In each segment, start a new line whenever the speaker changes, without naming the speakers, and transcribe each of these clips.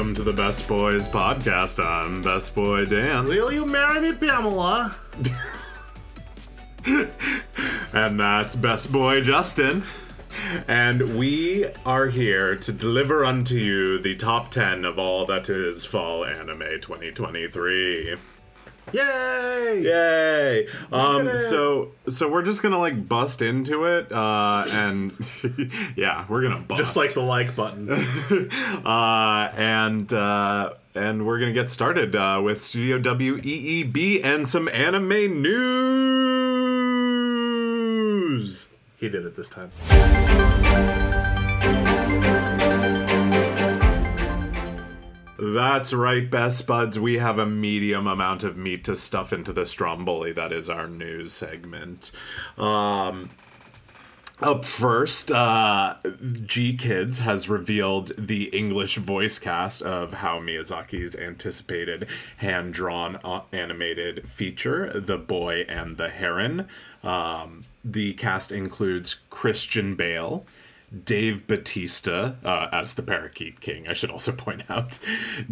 Welcome to the Best Boys podcast. I'm Best Boy Dan.
Will you marry me, Pamela?
And that's Best Boy Justin. And we are here to deliver unto you the top 10 of all that is fall anime 2023.
Yay!
Yay! Um, so so we're just gonna like bust into it, uh, and yeah, we're gonna bust
Just like the like button.
uh, and uh, and we're gonna get started uh, with Studio WEEB and some anime news.
he did it this time.
That's right, best buds. We have a medium amount of meat to stuff into the stromboli that is our news segment. Um, up first, uh, GKIDS has revealed the English voice cast of Hayao Miyazaki's anticipated hand drawn uh, animated feature, The Boy and the Heron. Um, the cast includes Christian Bale. Dave Bautista uh, as the Parakeet King, I should also point out.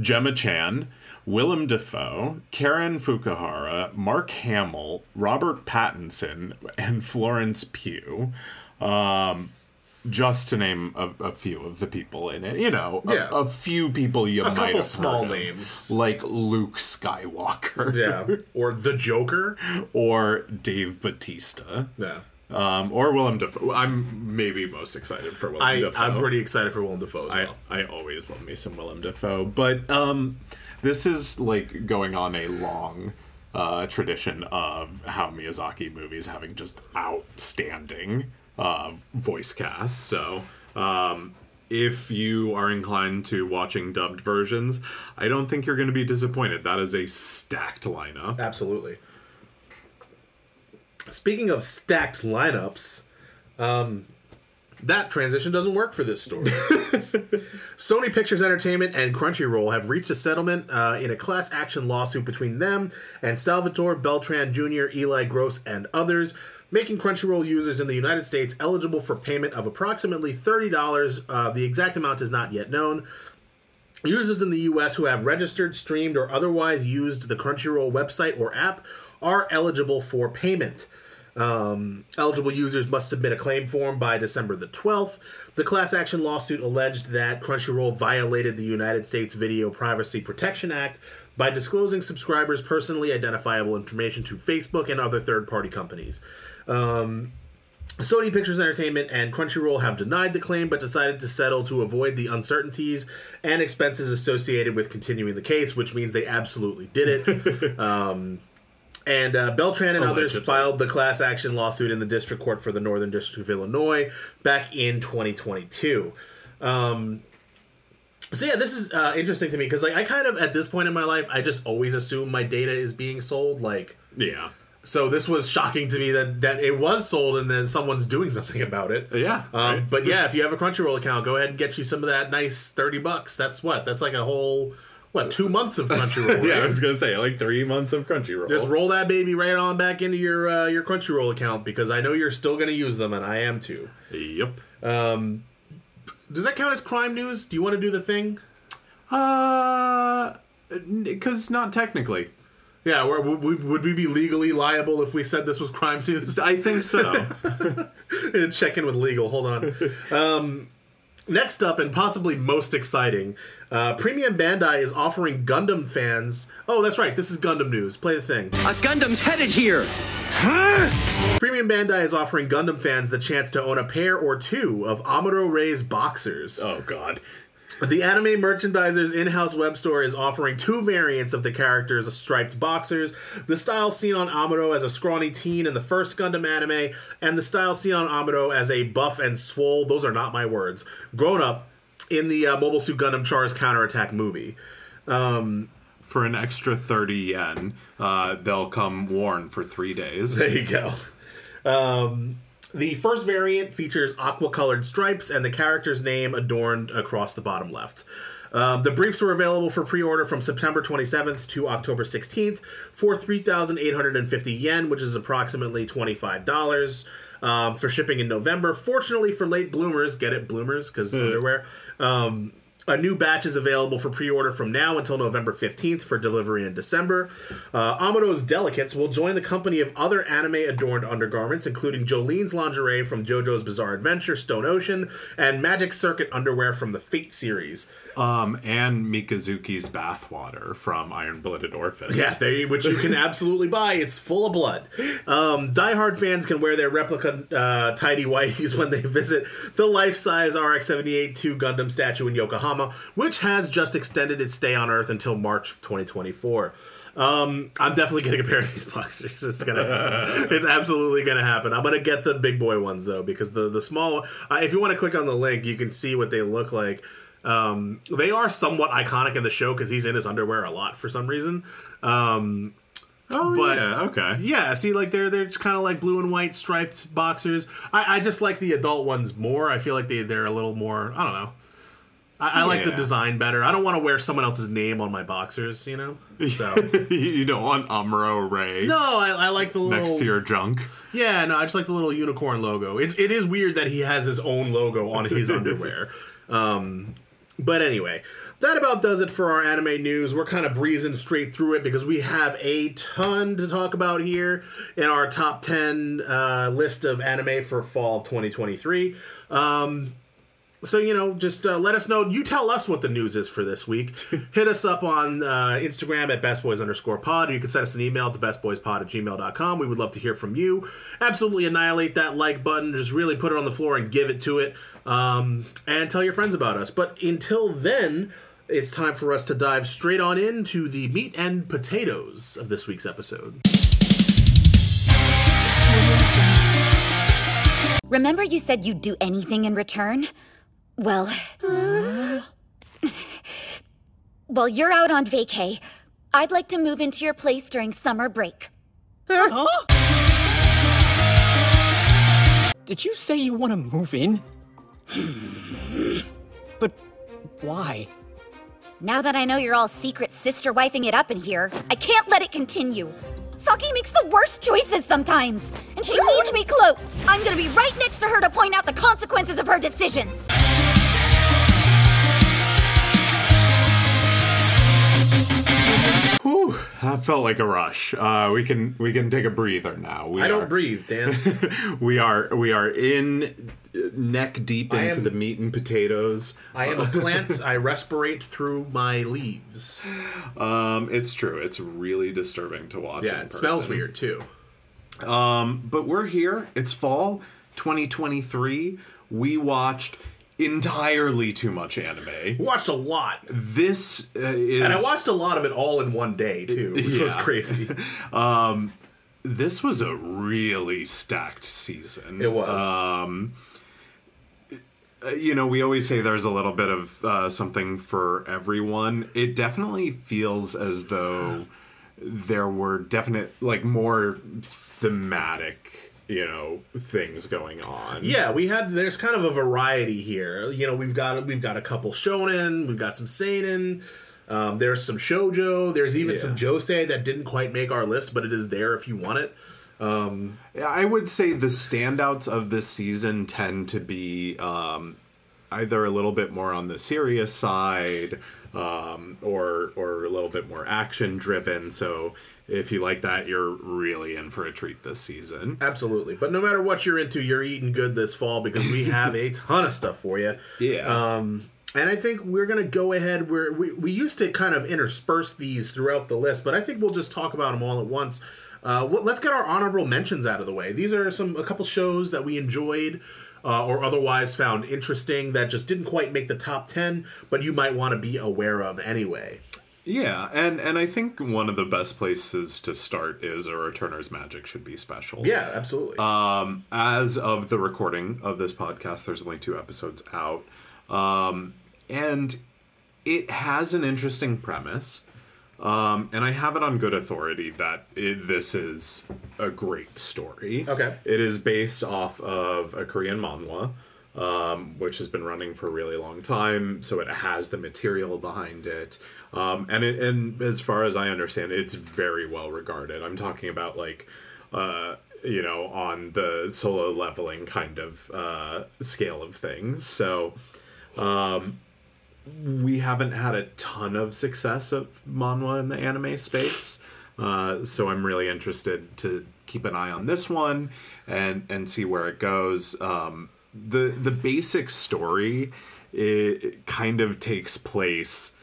Gemma Chan, Willem Dafoe, Karen Fukuhara, Mark Hamill, Robert Pattinson, and Florence Pugh. Um, just to name a, a few of the people in it, you know, a,
Yeah.
a few people you
A
might
couple
have
small
heard of,
names.
like Luke Skywalker,
Yeah. Or the Joker.
or Dave Bautista,
Yeah.
Um, or Willem Dafoe. I'm maybe most excited for Willem
I,
Dafoe.
I'm pretty excited for Willem Dafoe as
I,
well.
I always love me some Willem Dafoe, but um, this is like going on a long uh, tradition of Hayao Miyazaki movies having just outstanding uh, voice casts. So um, if you are inclined to watching dubbed versions, I don't think you're going to be disappointed. That is a stacked lineup.
Absolutely. Speaking of stacked lineups, um, that transition doesn't work for this story. Sony Pictures Entertainment and Crunchyroll have reached a settlement uh, in a class action lawsuit between them and Salvatore Beltran Jr., Eli Gross, and others, making Crunchyroll users in the United States eligible for payment of approximately $30. Uh, the exact amount is not yet known. Users in the US who have registered, streamed, or otherwise used the Crunchyroll website or app are eligible for payment. Um, eligible users must submit a claim form by December the 12th. The class action lawsuit alleged that Crunchyroll violated the United States Video Privacy Protection Act by disclosing subscribers' personally identifiable information to Facebook and other third party companies. Um, Sony Pictures Entertainment and Crunchyroll have denied the claim but decided to settle to avoid the uncertainties and expenses associated with continuing the case, which means they absolutely did it. um, and uh, Beltran and others filed the class action lawsuit in the District Court for the Northern District of Illinois back in 2022. Um, so yeah, this is uh, interesting to me because like I kind of at this point in my life I just always assume my data is being sold like.
Yeah.
So this was shocking to me that that it was sold and then someone's doing something about it.
Yeah.
Um,
right?
But yeah, if you have a Crunchyroll account, go ahead and get you some of that nice thirty bucks. That's what. That's like a whole what two months of Crunchyroll.
yeah, I was going to say, like three months of Crunchyroll.
Just roll that baby right on back into your uh, your Crunchyroll account because I know you're still going to use them, and I am too.
Yep.
Does that count as crime news? Do you want to do the thing?
Uh, because not technically.
Yeah, we, would we be legally liable if we said this was crime news?
I think so.
check in with legal. Hold on. Um, next up, and possibly most exciting, uh, Premium Bandai is offering Gundam fans. Oh, that's right. This is Gundam news. Play the thing.
A Gundam's headed here. Huh?
Premium Bandai is offering Gundam fans the chance to own a pair or two of Amuro Ray's boxers.
oh God.
The anime merchandiser's in-house web store is offering two variants of the character's striped boxers: the style seen on Amuro as a scrawny teen in the first Gundam anime, and the style seen on Amuro as a buff and swole. Those are not my words. Grown up in the uh, Mobile Suit Gundam Char's counterattack movie.
For an extra 30 yen, uh, they'll come worn for three days.
There you go. Um, the first variant features aqua-colored stripes and the character's name adorned across the bottom left. Um, the briefs were available for pre-order from September 27th to October 16th for 3,850 yen, which is approximately $25 um, for shipping in November. Fortunately for late bloomers, get it bloomers because underwear. Um, A new batch is available for pre-order from now until November 15th for delivery in December. Uh, Amuro's Delicates will join the company of other anime-adorned undergarments, including Jolyne's lingerie from JoJo's Bizarre Adventure, Stone Ocean, and Magic Circuit underwear from the Fate series.
Um, and Mikazuki's bathwater from Iron Blooded Orphans.
Yeah, they, which you can absolutely buy. It's full of blood. Um, diehard fans can wear their replica uh, tidy whities when they visit the life-size RX-78 2 Gundam statue in Yokohama, which has just extended its stay on Earth until March 2024. Um, I'm definitely getting a pair of these boxers. It's gonna, it's absolutely gonna happen. I'm gonna get the big boy ones though, because the the small. Uh, if you want to click on the link, you can see what they look like. Um, they are somewhat iconic in the show because he's in his underwear a lot for some reason. Um,
Oh,
But-
yeah, okay.
yeah, see, like they're they're just kind of like blue and white striped boxers. I, I just like the adult ones more. I feel like they they're a little more. I don't know. I, I like the design better. I don't want to wear someone else's name on my boxers. You know. So
you don't want Amuro Ray
no, I, I like the little.
next to your junk.
Yeah, no, I just like the little unicorn logo. It's it is weird that he has his own logo on his underwear. Um, but anyway, that about does it for our anime news. We're kind of breezing straight through it because we have a ton to talk about here in our top 10 uh, list of anime for fall 2023. Um, so you know just uh, let us know. You tell us what the news is for this week. Hit us up on uh, instagram at bestboys underscore pod or you can send us an email at the thebestboyspod at gmail.com we would love to hear from you. Absolutely annihilate that like button. Just really put it on the floor and give it to it um, and tell your friends about us. But until then it's time for us to dive straight on into the meat and potatoes of this week's episode.
Remember you said you'd do anything in return? Well. Well, you're out on vacay. I'd like to move into your place during summer break.
Did you say you want to move in? Hmm. but why?
Now that I know you're all secret sister wifing it up in here, I can't let it continue. Saki makes the worst choices sometimes, and she needs me close. I'm gonna be right next to her to point out the consequences of her decisions.
Whew, that felt like a rush. Uh, we can we can take a breather now. We
i
are,
don't breathe dan
We are we are in neck deep
I
into
am-
the meat and potatoes.
i am a plant i respirate through my leaves
Um, it's true. It's really disturbing to watch.
yeah it smells weird too
But we're here. It's fall 2023. We watched entirely too much anime.
watched a lot
This uh, is
And I watched a lot of it all in one day too, which was
Yeah.
crazy.
this was a really stacked season.
It was.
Um, uh, you know, we always say there's a little bit of uh, something for everyone. It definitely feels as though there were definite, like, more thematic, you know, things going on.
yeah, we had there's kind of a variety here. You know, we've got we've got a couple shonen, we've got some seinen. Um, there's some shojo. There's even
Yeah.
some josei that didn't quite make our list, but it is there if you want it.
I would say the standouts of this season tend to be um, either a little bit more on the serious side um, or or a little bit more action driven. So if you like that, you're really in for a treat this season.
Absolutely. But no matter what you're into, you're eating good this fall because we have a ton of stuff for you.
Yeah.
Um, and I think we're going to go ahead. We're, we we used to kind of intersperse these throughout the list, but I think we'll just talk about them all at once. Uh, wh- let's get our honorable mentions out of the way. These are some a couple shows that we enjoyed uh, or otherwise found interesting that just didn't quite make the top ten, but you might want to be aware of anyway.
Yeah, and and I think one of the best places to start is a Returner's Magic should be special.
Yeah, absolutely.
Um, as of the recording of this podcast, there's only two episodes out. Um, and it has an interesting premise. Um, and I have it on good authority that it, this is a great story.
Okay.
It is based off of a Korean manhwa, um, which has been running for a really long time, so it has the material behind it. Um, and it, and as far as I understand, it's very well regarded. I'm talking about like, uh, you know, on the solo leveling kind of uh, scale of things. So, um, we haven't had a ton of success of manhwa in the anime space. Uh, so I'm really interested to keep an eye on this one and and see where it goes. Um, the the basic story it kind of takes place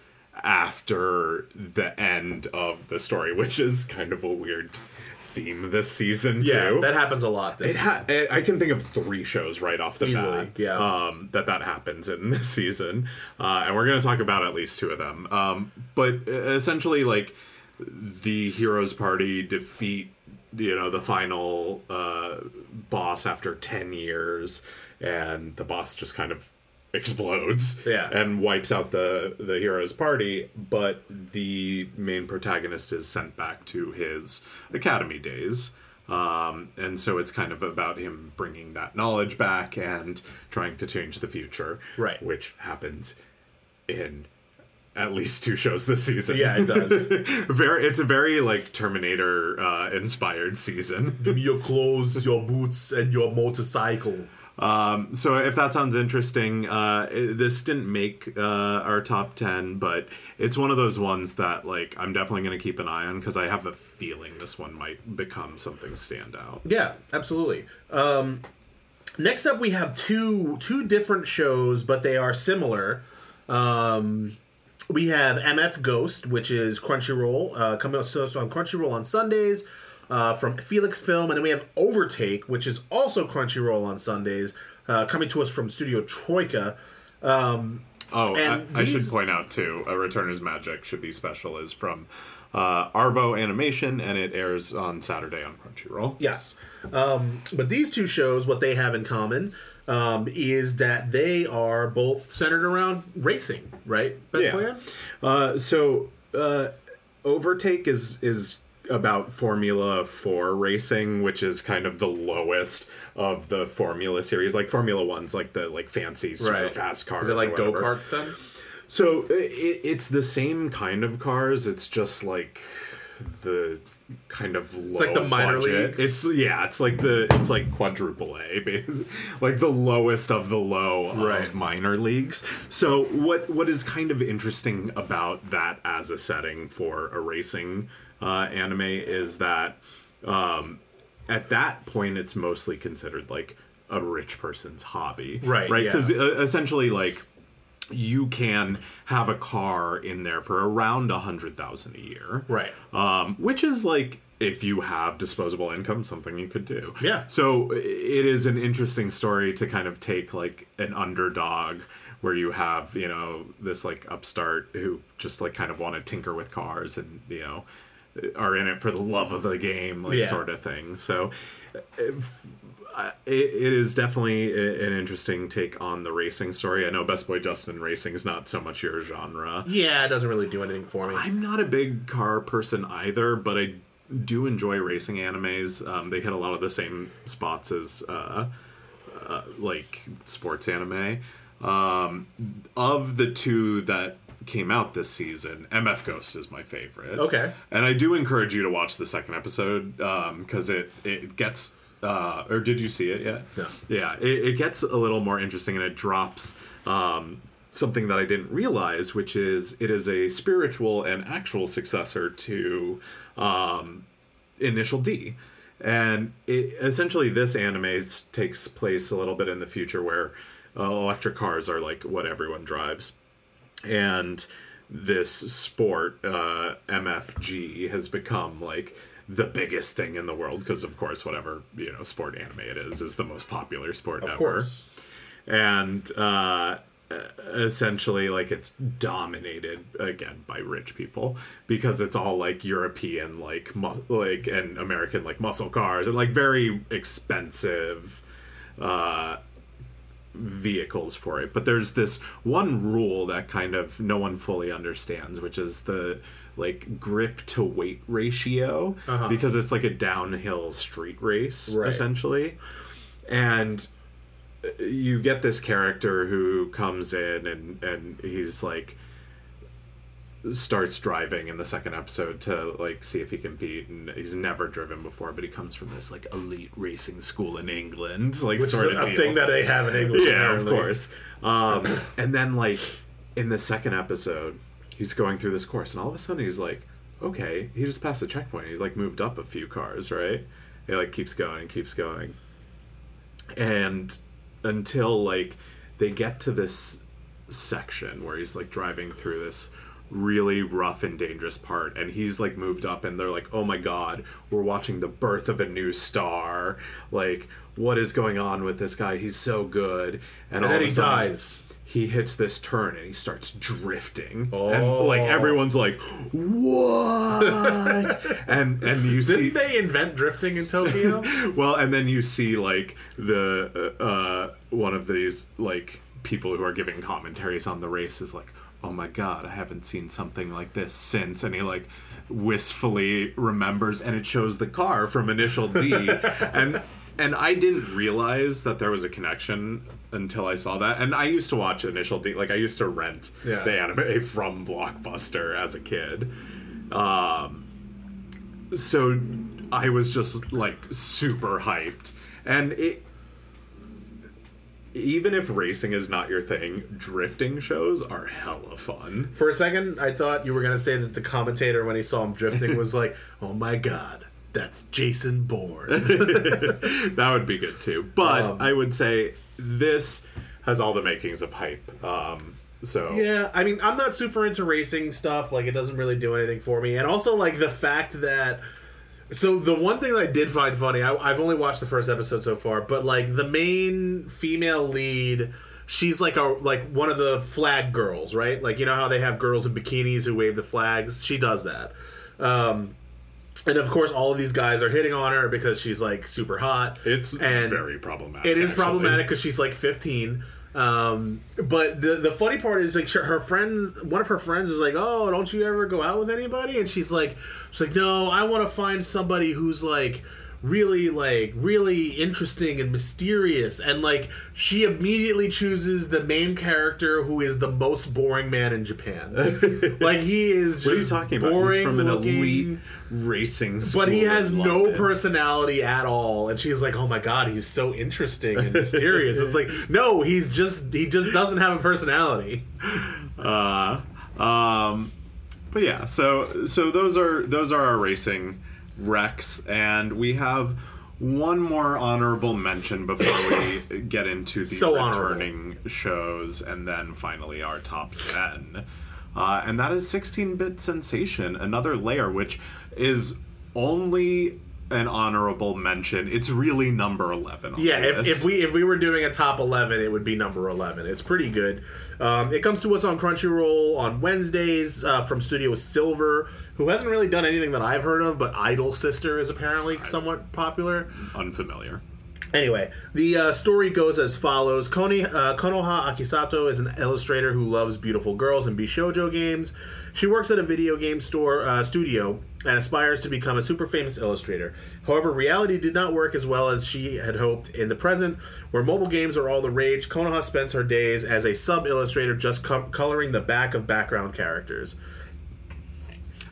after the end of the story, which is kind of a weird theme this season
Yeah,
too.
that happens a lot. This
It ha- I I can think of three shows right off the
Easily,
bat.
yeah.
Um, that that happens in this season, uh, and we're going to talk about at least two of them. Um, but essentially, like the heroes party defeat, you know, the final uh, boss after ten years, and the boss just kind of explodes
Yeah.
and wipes out the the hero's party but the main protagonist is sent back to his academy days um, and so it's kind of about him bringing that knowledge back and trying to change the future
Right.
which happens in at least two shows this season
Yeah, it does.
very it's a very like terminator uh, inspired season
Give me your clothes, your boots, and your motorcycle.
Um, so if that sounds interesting, uh, this didn't make uh, our top ten, but it's one of those ones that like I'm definitely going to keep an eye on because I have a feeling this one might become something standout.
Yeah, absolutely. Um, next up, we have two two different shows, but they are similar. Um, we have MF Ghost, which is Crunchyroll, uh, coming out so, so on Crunchyroll on Sundays uh, from Felix Film, and then we have Overtake, which is also Crunchyroll on Sundays, uh, coming to us from Studio Troyca. Um,
Oh, I,
And
I should point out too, a Returner's Magic should be special is from uh, Arvo Animation, and it airs on Saturday on Crunchyroll.
Yes. Um, but these two shows, what they have in common um, is that they are both centered around racing, right? Best
Yeah. Uh, so uh, Overtake is is about Formula Four racing, which is kind of the lowest of the Formula series. Like Formula One's like the like fancy super
Right.
fast cars.
Is it like go-karts then?
So it, it's the same kind of cars. It's just like the kind of low
like the minor
budget.
leagues?
It's yeah. It's like the it's like quadruple A, basically. like the lowest of the low
Right.
of minor leagues. So what what is kind of interesting about that as a setting for a racing uh, anime is that um, at that point it's mostly considered like a rich person's hobby,
Right,
Right,
yeah.
because essentially like you can have a car in there for around a hundred thousand a year,
Right.
Um, which is like if you have disposable income, something you could do.
Yeah.
So it is an interesting story to kind of take like an underdog where you have you know this like upstart who just like kind of want to tinker with cars and you know are in it for the love of the game like
Yeah.
sort of thing. So if, uh, it, it is definitely a- an interesting take on the racing story. I know Best Boy Justin Racing is not so much your genre.
Yeah, it doesn't really do anything for me.
I'm not a big car person either, but I do enjoy racing animes. Um, they hit a lot of the same spots as uh, uh, like sports anime. Um, of the two that came out this season, MF Ghost is my favorite.
Okay.
and I do encourage you to watch the second episode because it it gets. Uh, or did you see it yet?
No.
Yeah, it, it gets a little more interesting and it drops um, something that I didn't realize, which is it is a spiritual and actual successor to um, Initial D. And it, essentially, this anime takes place a little bit in the future where uh, electric cars are like what everyone drives. And this sport, uh, MFG, has become like the biggest thing in the world because, of course, whatever you know sport anime it is is the most popular sport
of
ever
course.
and uh, essentially like it's dominated again by rich people because it's all like European like mu- like and American like muscle cars and like very expensive uh vehicles for it but there's this one rule that kind of no one fully understands which is the like grip to weight ratio
Uh-huh.
because it's like a downhill street race
Right.
essentially and you get this character who comes in and and he's like starts driving in the second episode to like see if he can beat and he's never driven before but he comes from this like elite racing school in england like
Which
sort of
a
deal
thing that they have in English.
yeah of
apparently.
course um and then like in the second episode, he's going through this course, and all of a sudden he's like, okay, he just passed the checkpoint. He's like moved up a few cars, right? He like keeps going and keeps going. And until like they get to this section where he's like driving through this really rough and dangerous part and he's like moved up and they're like oh my god we're watching the birth of a new star like what is going on with this guy he's so good and, all
then he
sudden,
dies.
he hits this turn and he starts drifting
Oh.
and like everyone's like what and and you see
Didn't they invent drifting in Tokyo?
well, and then you see like the uh, uh, one of these like people who are giving commentaries on the race is like, "Oh my god, I haven't seen something like this since," and he like wistfully remembers, and it shows the car from Initial D, and and I didn't realize that there was a connection until I saw that. And I used to watch Initial D, like I used to rent
Yeah.
the anime from Blockbuster as a kid. Um, so I was just like super hyped, and it. Even if racing is not your thing, drifting shows are hella fun.
For a second, I thought you were gonna say that the commentator, when he saw him drifting, was like, "Oh my god, that's Jason Bourne."
that would be good too. But
Um,
I would say this has all the makings of hype. Um, so
Yeah, I mean, I'm not super into racing stuff. Like, it doesn't really do anything for me. And also, like, the fact that. So, the one thing that I did find funny, I, I've only watched the first episode so far, but, like, the main female lead. She's like a like one of the flag girls, right? Like you know how they have girls in bikinis who wave the flags. She does that, um, and of course all of these guys are hitting on her because she's like super hot.
it's
and
very problematic.
it is
actually.
problematic because she's like 15. Um, but the the funny part is like her friends, one of her friends is like, "Oh, don't you ever go out with anybody?" And she's like, "She's like, no, I want to find somebody who's like." Really like really interesting and mysterious. And like she immediately chooses the main character who is the most boring man in Japan. Like he is just
What are you talking about? He's from an
looking,
elite racing
but he has no personality at all. And she's like oh my god he's so interesting and mysterious. It's like no he's just he just doesn't have a personality.
Uh, um, but yeah, so so those are those are our racing wrecks, and we have one more honorable mention before we get into the
So honorable.
returning shows, and then finally our top ten, uh, and that is 16-bit sensation, another layer, which is only an honorable mention. It's really number eleven. On
yeah if, if we if we were doing a top 11 it would be number 11 it's pretty good um, it comes to us on crunchyroll on wednesdays uh, from studio silver who hasn't really done anything that i've heard of but idol sister is apparently somewhat popular
unfamiliar.
Anyway, the uh, story goes as follows: Koni, uh, Konoha Akisato is an illustrator who loves beautiful girls and bishojo games. She works at a video game store uh, studio and aspires to become a super famous illustrator. However, reality did not work as well as she had hoped. In the present, where mobile games are all the rage, Konoha spends her days as a sub illustrator, just co- coloring the back of background characters.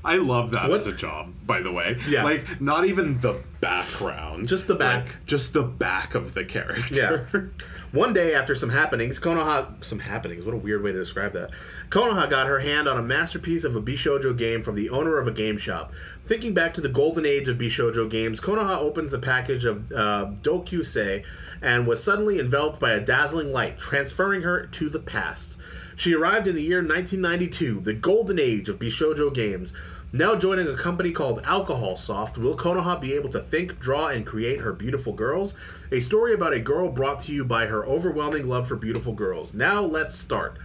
I love that
What-
as a job, by the way.
Yeah.
Like, not even the background.
Just the back.
Like, just the back of the character.
Yeah. One day after some happenings, Konoha some happenings. What a weird way to describe that. Konoha got her hand on a masterpiece of a Bishojo game from the owner of a game shop. Thinking back to the golden age of Bishojo games, Konoha opens the package of uh, Dokyusei and was suddenly enveloped by a dazzling light, transferring her to the past. She arrived in the year 1992, the golden age of Bishojo games. Now joining a company called Alcohol Soft, will Konoha be able to think, draw, and create her beautiful girls? A story about a girl brought to you by her overwhelming love for beautiful girls. Now let's start.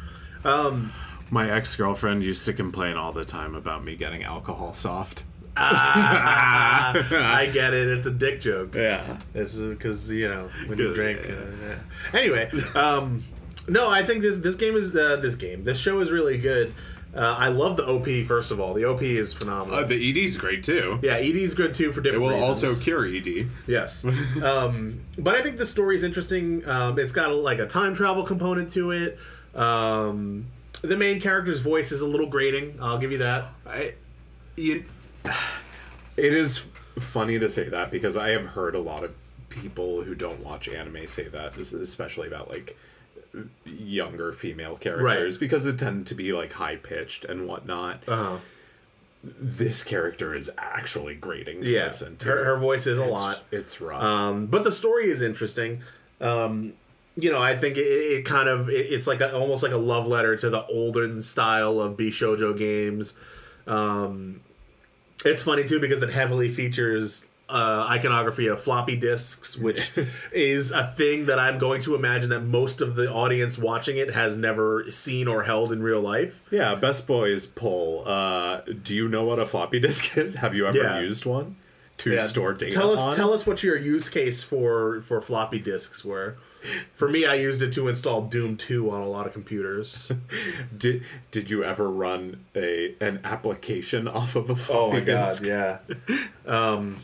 Um,
My ex girlfriend used to complain all the time about me getting alcohol soft.
I get it. It's a dick joke.
Yeah.
It's because you know when you drink. Uh, yeah. Anyway, um, no, I think this this game is uh, this game. This show is really good. Uh, I love the OP. First of all, the OP is phenomenal.
Uh, the is great too.
yeah, ED is good too for different.
It will
reasons.
also cure ED.
Yes. um, but I think the story is interesting. Um, it's got a, like a time travel component to it. Um, the main character's voice is a little grating. I'll give you that.
I, you, it is funny to say that because I have heard a lot of people who don't watch anime say that, especially about like younger female characters
Right.
because it tend to be like high pitched and whatnot.
Uh-huh.
This character is actually grating to
Yeah,
listen to.
her, her voice is a
It's-
lot.
It's rough.
Um, but the story is interesting. Um, you know, I think it, it kind of it, it's like a, almost like a love letter to the olden style of Bishojo games. Um, it's funny too because it heavily features uh, iconography of floppy disks, which is a thing that I'm going to imagine that most of the audience watching it has never seen or held in real life.
yeah, Best Boys poll. Uh, do you know what a floppy disk is? Have you ever
Yeah.
used one to store data?
Tell us,
on?
tell us what your use case for for floppy disks were. For me, I used it to install Doom Two on a lot of computers.
Did Did you ever run a an application off of a floppy disk?
Oh my god, yeah. Um,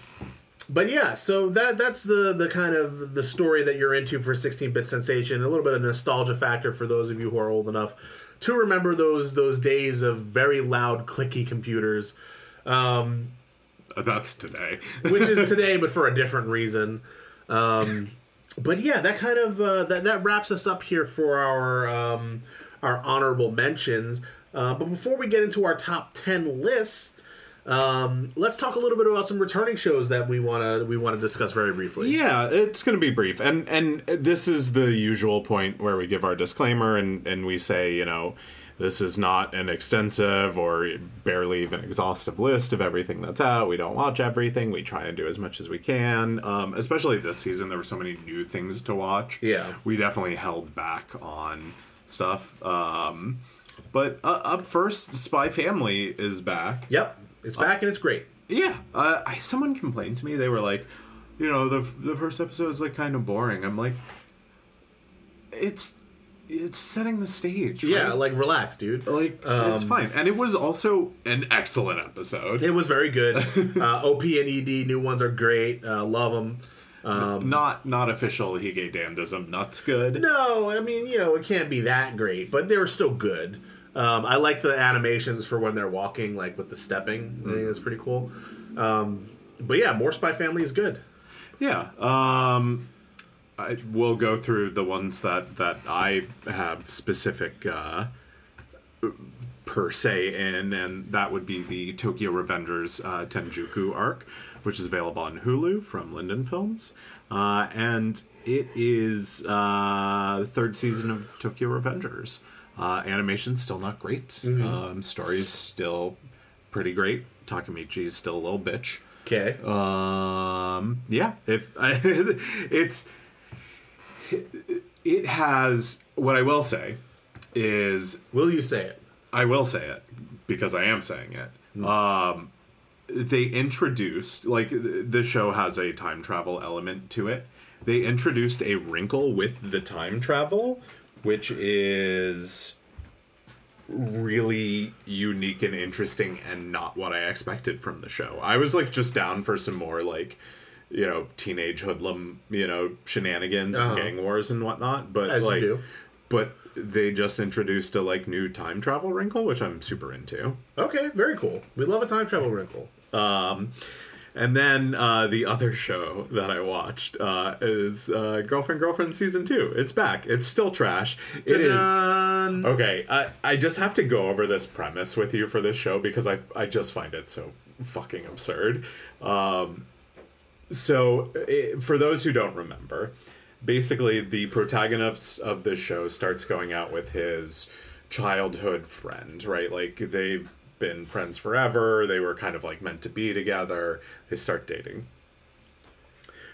but yeah, so that that's the the kind of the story that you're into for 16-bit sensation. A little bit of nostalgia factor for those of you who are old enough to remember those those days of very loud, clicky computers, um,
That's today.
which is today, but for a different reason. Um, but yeah, that kind of uh, that that wraps us up here for our um, our honorable mentions. Uh, but before we get into our top ten list, um, let's talk a little bit about some returning shows that we wanna we wanna discuss very briefly.
Yeah, it's going to be brief, and and this is the usual point where we give our disclaimer and and we say, you know, this is not an extensive or barely even exhaustive list of everything that's out. We don't watch everything. We try and do as much as we can. Um, especially this season, there were so many new things to watch.
Yeah.
we definitely held back on stuff. Um, but uh, up first, Spy Family is back.
Yep, it's back and it's great.
Yeah, uh, I, someone complained to me. They were like, you know, the the first episode is like kind of boring. I'm like, it's it's setting the stage.
Yeah,
right?
like relax, dude.
like it's fine. And it was also an excellent episode.
It was very good. uh, OP and ED new ones are great. Uh, love them.
not not official Hige Dandism nuts good.
No, I mean, you know, it can't be that great, but they were still good. Um, I like the animations for when they're walking, like with the stepping. I think that's pretty cool. Um, but yeah, more Spy Family is good.
Yeah. Um I will go through the ones that that I have specific uh per se in and that would be the Tokyo Revengers uh, Tenjiku arc which is available on Hulu from Liden Films. Uh and it is uh the third season of Tokyo Revengers. Uh animation's still not great. Um story's still pretty great. Takemichi's still a little bitch.
Okay.
Um, yeah, if it's it has what I will say is
Will you say it?
I will say it because I am saying it. Um, they introduced like th- the show has a time travel element to it. They introduced a wrinkle with the time travel, which is really unique and interesting and not what I expected from the show. I was like just down for some more like you know teenage hoodlum you know shenanigans
Uh-huh.
and gang wars and whatnot, but
As
like
do.
but they just introduced a like new time travel wrinkle, which I'm super into.
Okay, very cool. We love a time travel wrinkle.
Um, and then uh, the other show that I watched uh, is uh, Girlfriend Girlfriend season two. It's back. It's still trash. It is.
Ta-da!
Okay, I, I just have to go over this premise with you for this show because I I just find it so fucking absurd. Um, so, i for those who don't remember, basically the protagonist of this show starts going out with his childhood friend, right? Like they've been friends forever. They were kind of like meant to be together. They start dating.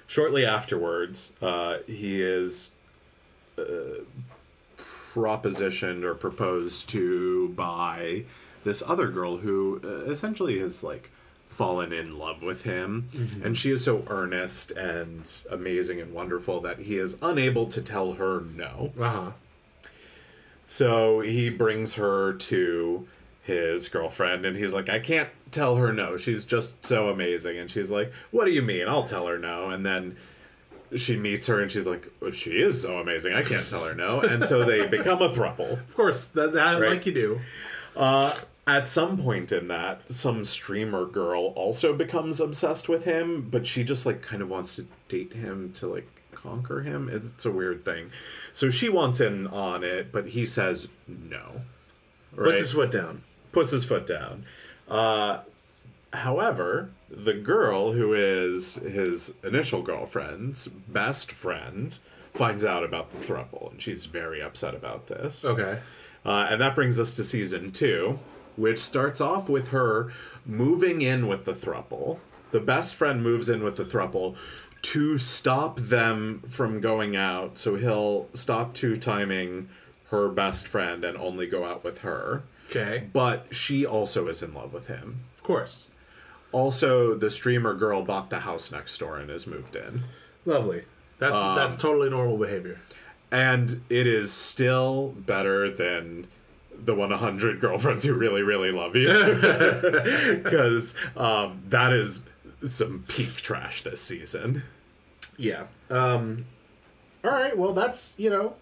Shortly afterwards, uh, he is propositioned or proposed to by this other girl who uh, essentially has like fallen in love with him and she is so earnest and amazing and wonderful that he is unable to tell her no
Uh-huh.
so he brings her to his girlfriend and he's like I can't tell her no she's just so amazing and she's like what do you mean I'll tell her no and then she meets her and she's like "Well, she is so amazing I can't tell her no and so they become a throuple
Of course, that, that
Right.
like you do.
uh, at some point in that, some streamer girl also becomes obsessed with him, but she just like kind of wants to date him to like conquer him. It's a weird thing. So she wants in on it, but he says no.
Puts
Right?
his foot down.
Puts his foot down. Uh, however, the girl who is his initial girlfriend's best friend finds out about the throuple, and she's very upset about this.
Okay.
Uh, and that brings us to season two, which starts off with her moving in with the thruple. The best friend moves in with the thruple to stop them from going out. So he'll stop two timing her best friend and only go out with her.
Okay.
But she also is in love with him.
Of course.
Also, the streamer girl bought the house next door and has moved in.
Lovely. That's that's totally normal behavior.
And it is still better than the 100 girlfriends who really, really love you. Because um, that is some peak trash this season.
Yeah. Um. All right. Well, that's you know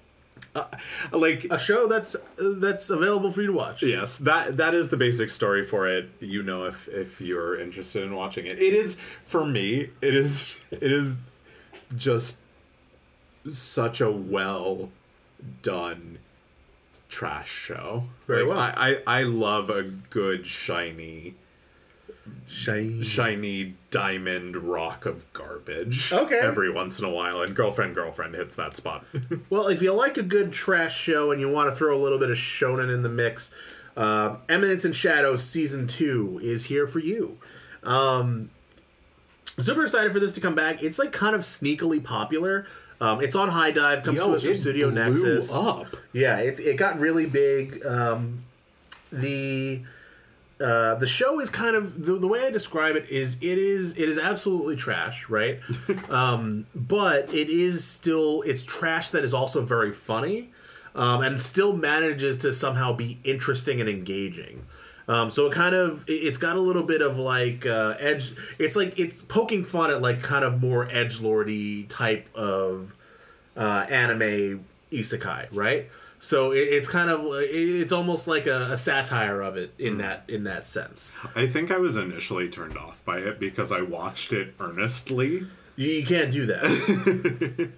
Uh,
like,
a show that's that's available for you to watch.
yes, that that is the basic story for it. You know, if if you're interested in watching it, it is for me. It is it is just such a well done trash show.
Very
Like,
well.
I, I I love a good shiny
Shiny.
shiny diamond rock of garbage.
Okay.
Every once in a while, and girlfriend girlfriend hits that spot.
Well, if you like a good trash show and you want to throw a little bit of shonen in the mix, uh, Eminence and Shadows season two is here for you. Um, super excited for this to come back. It's like kind of sneakily popular. Um, it's on HIDIVE, comes to us from Studio
blew
Nexus.
up.
Yeah, it's it got really big. Um, the uh, the show is kind of the, the way I describe it is it is it is absolutely trash, right? um, but it is still it's trash that is also very funny, um, and still manages to somehow be interesting and engaging. Um, so it kind of it- it's got a little bit of like uh, edge. It's like it's poking fun at like kind of more edge lordy type of uh, anime isekai, right? So it, it's kind of it's almost like a, a satire of it in that in that sense.
I think I was initially turned off by it because I watched it earnestly.
You, you can't do that.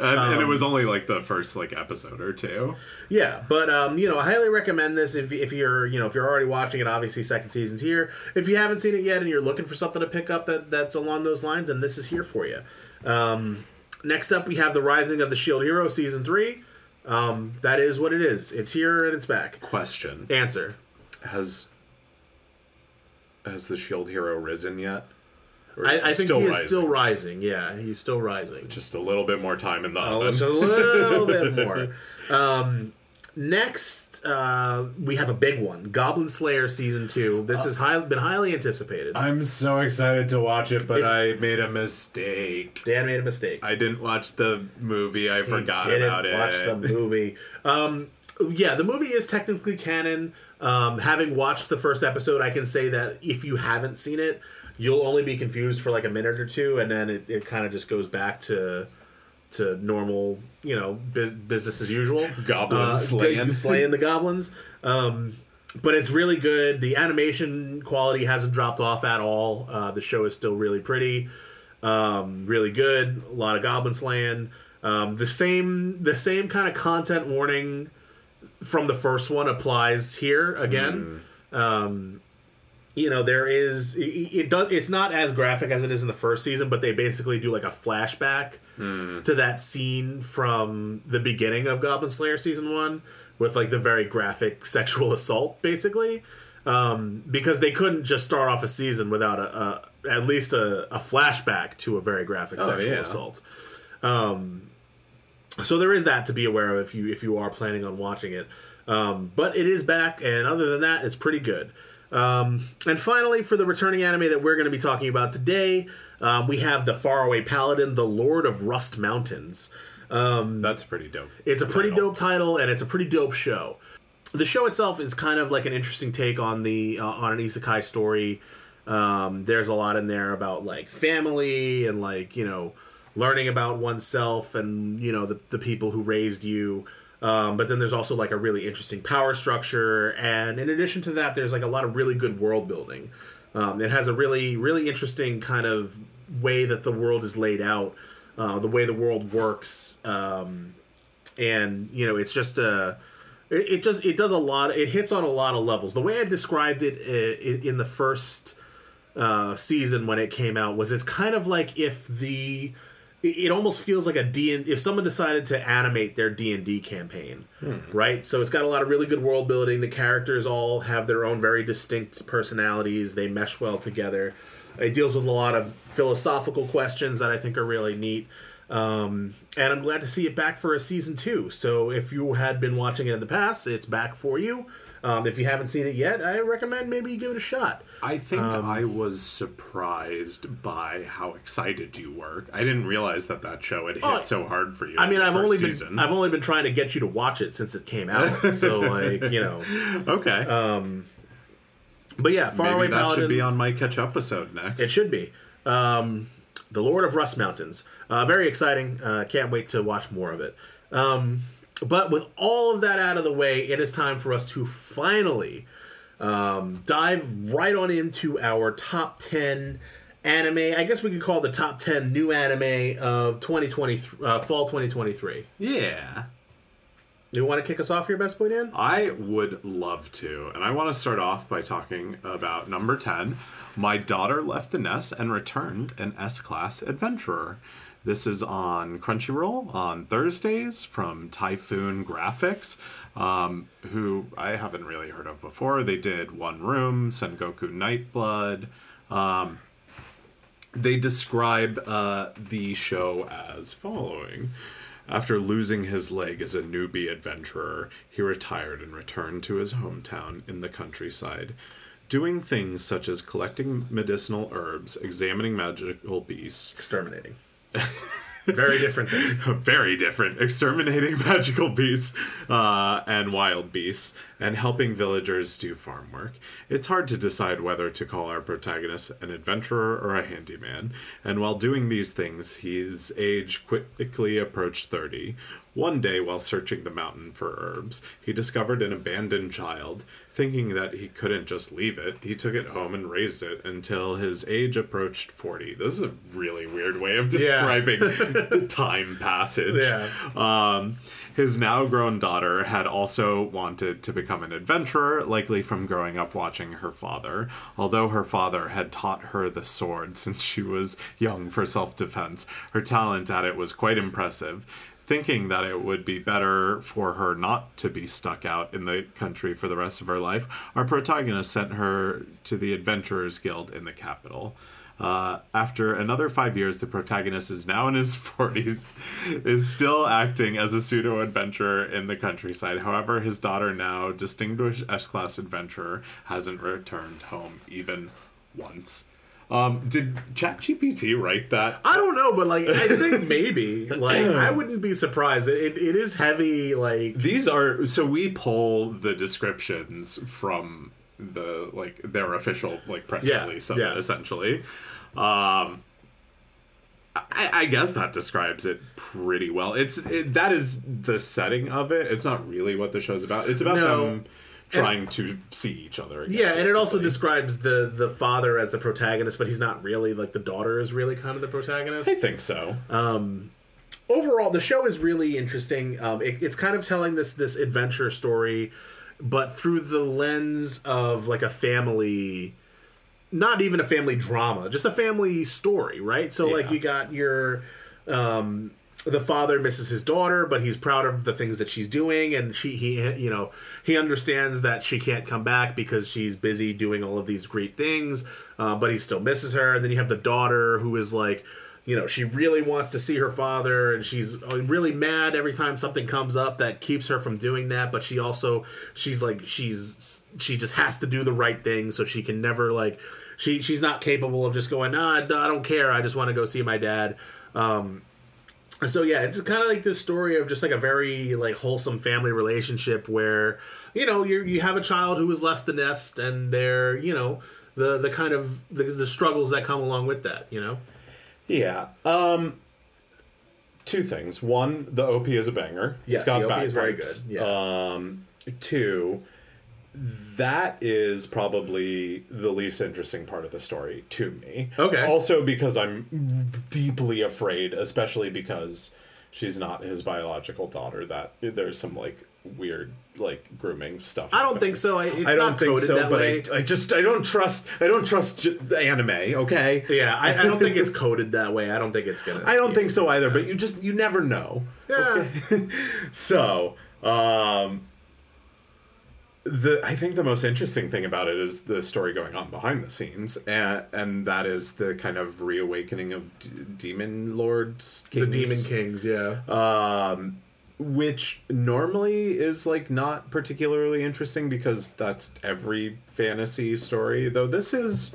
And, and it
Um,
was only like the first like episode or two.
yeah, but um, you know, I highly recommend this if, if you're you know if you're already watching it. Obviously, second season's here. If you haven't seen it yet and you're looking for something to pick up that that's along those lines, then this is here for you. Um, next up, we have the Rising of the Shield Hero season three. Um, that is what it is. It's here and it's back.
Question:
Answer.
Has has the Shield Hero risen yet? Or
I, I think
still
he is
rising?
still rising. Yeah, he's still rising.
just a little bit more time in the
Oh,
oven.
just a little bit more. Um, next, uh, we have a big one: Goblin Slayer season two. This has high, been highly anticipated.
I'm so excited to watch it, but
It's-
I made a mistake.
Dan made a mistake.
I didn't watch the movie. I forgot
Didn't
about it.
watch the movie. Um, yeah, the movie is technically canon. Um, having watched the first episode, I can say that if you haven't seen it, you'll only be confused for like a minute or two, and then it, it kind of just goes back to to normal, you know, bus- business as usual.
Goblin
Uh,
slaying.
slaying the goblins. Um, but it's really good. The animation quality hasn't dropped off at all. Uh, the show is still really pretty, um, really good. A lot of goblin slaying. Um, the same the same kind of content warning from the first one applies here again. Um, you know there is it, does it's not as graphic as it is in the first season, but they basically do like a flashback to that scene from the beginning of Goblin Slayer season one with like the very graphic sexual assault, basically. Um, because they couldn't just start off a season without a, a at least a, a flashback to a very graphic sexual
yeah.
assault. Um, so there is that to be aware of if you if you are planning on watching it. Um, but it is back, and other than that, it's pretty good. Um, and finally, for the returning anime that we're going to be talking about today, um, we have the Faraway Paladin, the Lord of Rust Mountains.
That's pretty dope.
It's a pretty
Title.
dope title, and it's a pretty dope show. The show itself is kind of like an interesting take on the uh, on an isekai story. Um, there's a lot in there about like family and like you know learning about oneself and you know the the people who raised you. Um, but then there's also like a really interesting power structure, and in addition to that, there's like a lot of really good world building. Um, it has a really really interesting kind of way that the world is laid out uh, the way the world works, um, and you know, it's just a. It, it just it does a lot. It hits on a lot of levels. The way I described it uh, in the first uh, season when it came out was it's kind of like if the it, almost feels like a D if someone decided to animate their D and D campaign, right? So it's got a lot of really good world building. The characters all have their own very distinct personalities. They mesh well together. It deals with a lot of philosophical questions that I think are really neat. Um, and I'm glad to see it back for a season two. So if you had been watching it in the past, it's back for you. Um, if you haven't seen it yet, I recommend maybe you give it a shot.
I think
Um,
I was surprised by how excited you were. I didn't realize that that show had hit
Oh,
so hard for you.
I mean, I've only
season.
been I've only been trying to get you to watch it since it came out. so like you know,
okay.
but yeah, Faraway
Maybe that
Paladin.
should be on my catch up episode next.
It should be. Um, the Lord of Rust Mountains. Uh, very exciting. Uh, can't wait to watch more of it. Um, but with all of that out of the way, it is time for us to finally um, dive right on into our top 10 anime. I guess we could call the top 10 new anime of 2020, uh, fall 2023.
Yeah.
You want to kick us off here, Best Boy Dan?
I would love to. And I want to start off by talking about number 10. My daughter left the nest and returned an S Class adventurer. This is on Crunchyroll on Thursdays from Typhoon Graphics, um, who I haven't really heard of before. They did One Room, Sengoku Nightblood. Um, they describe uh, the show as following. After losing his leg as a newbie adventurer, he retired and returned to his hometown in the countryside. Doing things such as collecting medicinal herbs, examining magical beasts,
Exterminating. Very different thing.
very different. Exterminating magical beasts uh, and wild beasts and helping villagers do farm work. It's hard to decide whether to call our protagonist an adventurer or a handyman and while doing these things his age quickly approached 30 one day while searching the mountain for herbs he discovered an abandoned child thinking that he couldn't just leave it he took it home and raised it until his age approached 40 this is a really weird way of
Yeah.
describing the time passage.
Yeah.
Um, his now grown daughter had also wanted to become an adventurer, likely from growing up watching her father. Although her father had taught her the sword since she was young for self defense, her talent at it was quite impressive. Thinking that it would be better for her not to be stuck out in the country for the rest of her life, our protagonist sent her to the Adventurers Guild in the capital. Uh, after another five years, the protagonist is now in his 40s, is still acting as a pseudo adventurer in the countryside. However, his daughter, now distinguished S class adventurer, hasn't returned home even once. Um, did ChatGPT write that?
I don't know, but like I think maybe like I wouldn't be surprised. It, it is heavy. Like
These are so we pull the descriptions from the like their official like press
Yeah,
release of
yeah.
it essentially. Um, I, I guess that describes it pretty well. It's it, that is the setting of it. It's not really what the show's about. It's about
No.
them trying to see each other. Again,
yeah, and it also describes the the father as the protagonist, but he's not really. Like the daughter is really kind of the protagonist.
I think so.
Um, overall the show is really interesting um, it, it's kind of telling this this adventure story but through the lens of like a family not even a family drama just a family story right so like you got your um the father misses his daughter but he's proud of the things that she's doing and she he you know he understands that she can't come back because she's busy doing all of these great things uh, but he still misses her. And then you have the daughter who is like you know she really wants to see her father and she's uh, really mad every time something comes up that keeps her from doing that but she also she's like she's she just has to do the right thing so she can never like she she's not capable of just going nah i don't care. I just want to go see my dad. Um so yeah it's kind of like this story of just like a very like wholesome family relationship where you know you you have a child who has left the nest and they're you know the the kind of the, the struggles that come along with that you know
Yeah. Um two things. One, the OP is a banger.
Yes,
it's got
the OP is very good, yeah.
Um two, that is probably the least interesting part of the story to me.
Okay.
Also because I'm deeply afraid, especially because she's not his biological daughter. That there's some like weird like grooming stuff.
I don't think so. I- it's
I don't
not
think
coded
so. but. I, I just I don't trust I don't trust j- the anime. Okay.
Yeah, I, I don't think it's coded that way. I don't think it's gonna.
I don't think so either. But you just you never know.
Yeah.
So, um, the I think the most interesting thing about it is the story going on behind the scenes, and and that is the kind of reawakening of d- demon lords,
the Demon Kings. Yeah.
um, which normally is like not particularly interesting because that's every fantasy story. Though this is.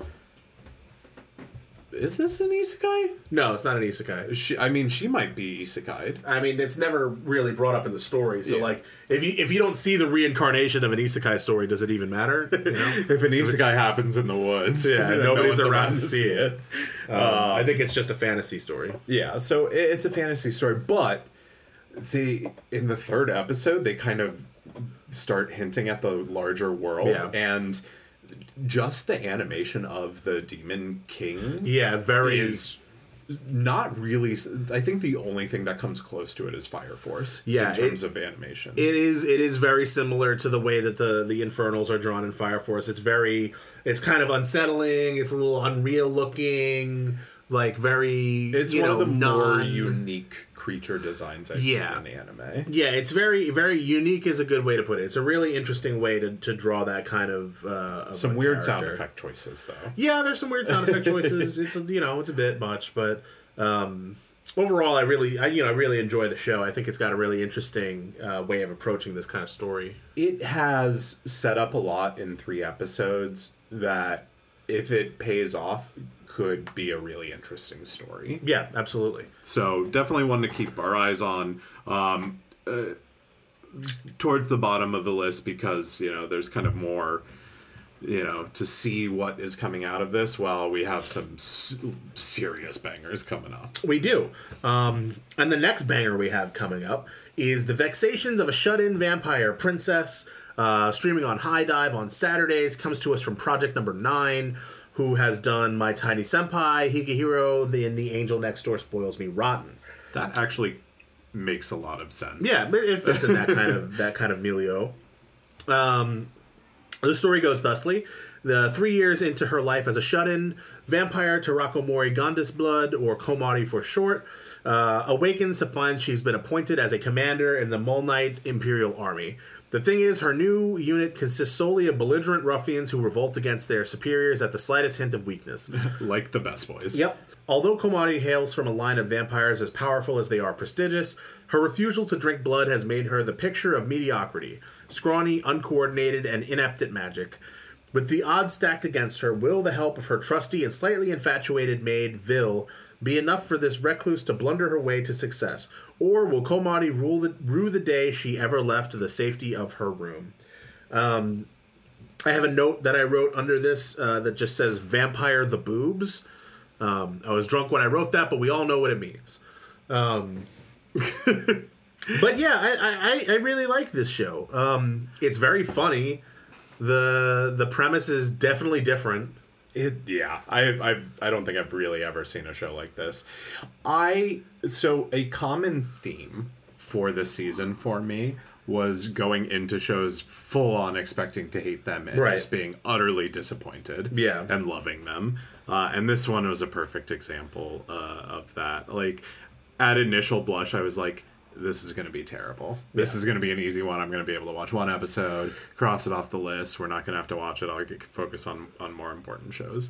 Is this an isekai?
no, it's not an isekai.
She, I mean, she might be isekai'd.
I mean, it's never really brought up in the story. So,
Yeah.
like, if you if you don't see the reincarnation of an isekai story, does it even matter? You know?
if an isekai happens in the woods,
Yeah, nobody's
one's
around to see
it.
Um, I think it's just a fantasy story.
Yeah, so i- it's a fantasy story, but they in the third episode they kind of start hinting at the larger world
Yeah.
and just the animation of the demon king
Yeah, very.
is not really i think the only thing that comes close to it is fire force
Yeah,
in terms
it-
of animation
It is. It is very similar to the way that the the infernals are drawn in Fire Force. It's very. It's kind of unsettling. It's a little unreal looking. Like very.
it's one
know,
of the more unique creature designs i've
Yeah.
seen in anime
Yeah, it's very very unique. Is a good way to put it. It's a really interesting way to, to draw that kind of. Uh, of
some weird sound effect choices though
Yeah, there's some weird sound effect choices. It's you know it's a bit much, but um, overall, I really I, you know I really enjoy the show. I think it's got a really interesting uh, way of approaching this kind of story.
it has set up a lot in three episodes that if it pays off could be a really interesting story
Yeah, absolutely.
so definitely one to keep our eyes on um, uh, towards the bottom of the list because you know there's kind of more you know to see what is coming out of this while we have some s- serious bangers coming up
We do. Um, and the next banger we have coming up is The Vexations of a Shut In Vampire Princess, uh, streaming on HIDIVE on Saturdays. Comes to us from Project Number 9, who has done My Tiny Senpai, Higehiro, the, and The Angel Next Door Spoils Me Rotten.
that actually makes a lot of sense
Yeah, it fits in that kind of that kind of milieu. Um, the story goes thusly: the three years into her life as a shut-in, vampire Terakomari Gandesblood, or Komari for short, uh, awakens to find she's been appointed as a commander in the Mulnite Imperial Army. The thing is, her new unit consists solely of belligerent ruffians who revolt against their superiors at the slightest hint of weakness.
like the best boys
Yep. Although Komari hails from a line of vampires as powerful as they are prestigious, her refusal to drink blood has made her the picture of mediocrity, scrawny, uncoordinated, and inept at magic. With the odds stacked against her, will the help of her trusty and slightly infatuated maid, Vil, be enough for this recluse to blunder her way to success? Or will Komari rule the, rue the day she ever left the safety of her room? Um, I have a note that I wrote under this uh, that just says "Vampire the boobs." Um, I was drunk when I wrote that, but we all know what it means. Um, but yeah, I, I, I really like this show. Um, it's very funny. the The premise is definitely different.
It, yeah, I, I I don't think I've really ever seen a show like this. I so a common theme for the season for me was going into shows full on expecting to hate them and
Right.
just being utterly disappointed.
Yeah.
and loving them. Uh, and this one was a perfect example uh, of that. Like at initial blush, I was like. This is going to be terrible. This
Yeah.
is going to be an easy one. I'm going to be able to watch one episode, cross it off the list. We're not going to have to watch it. I'll get, focus on on more important shows.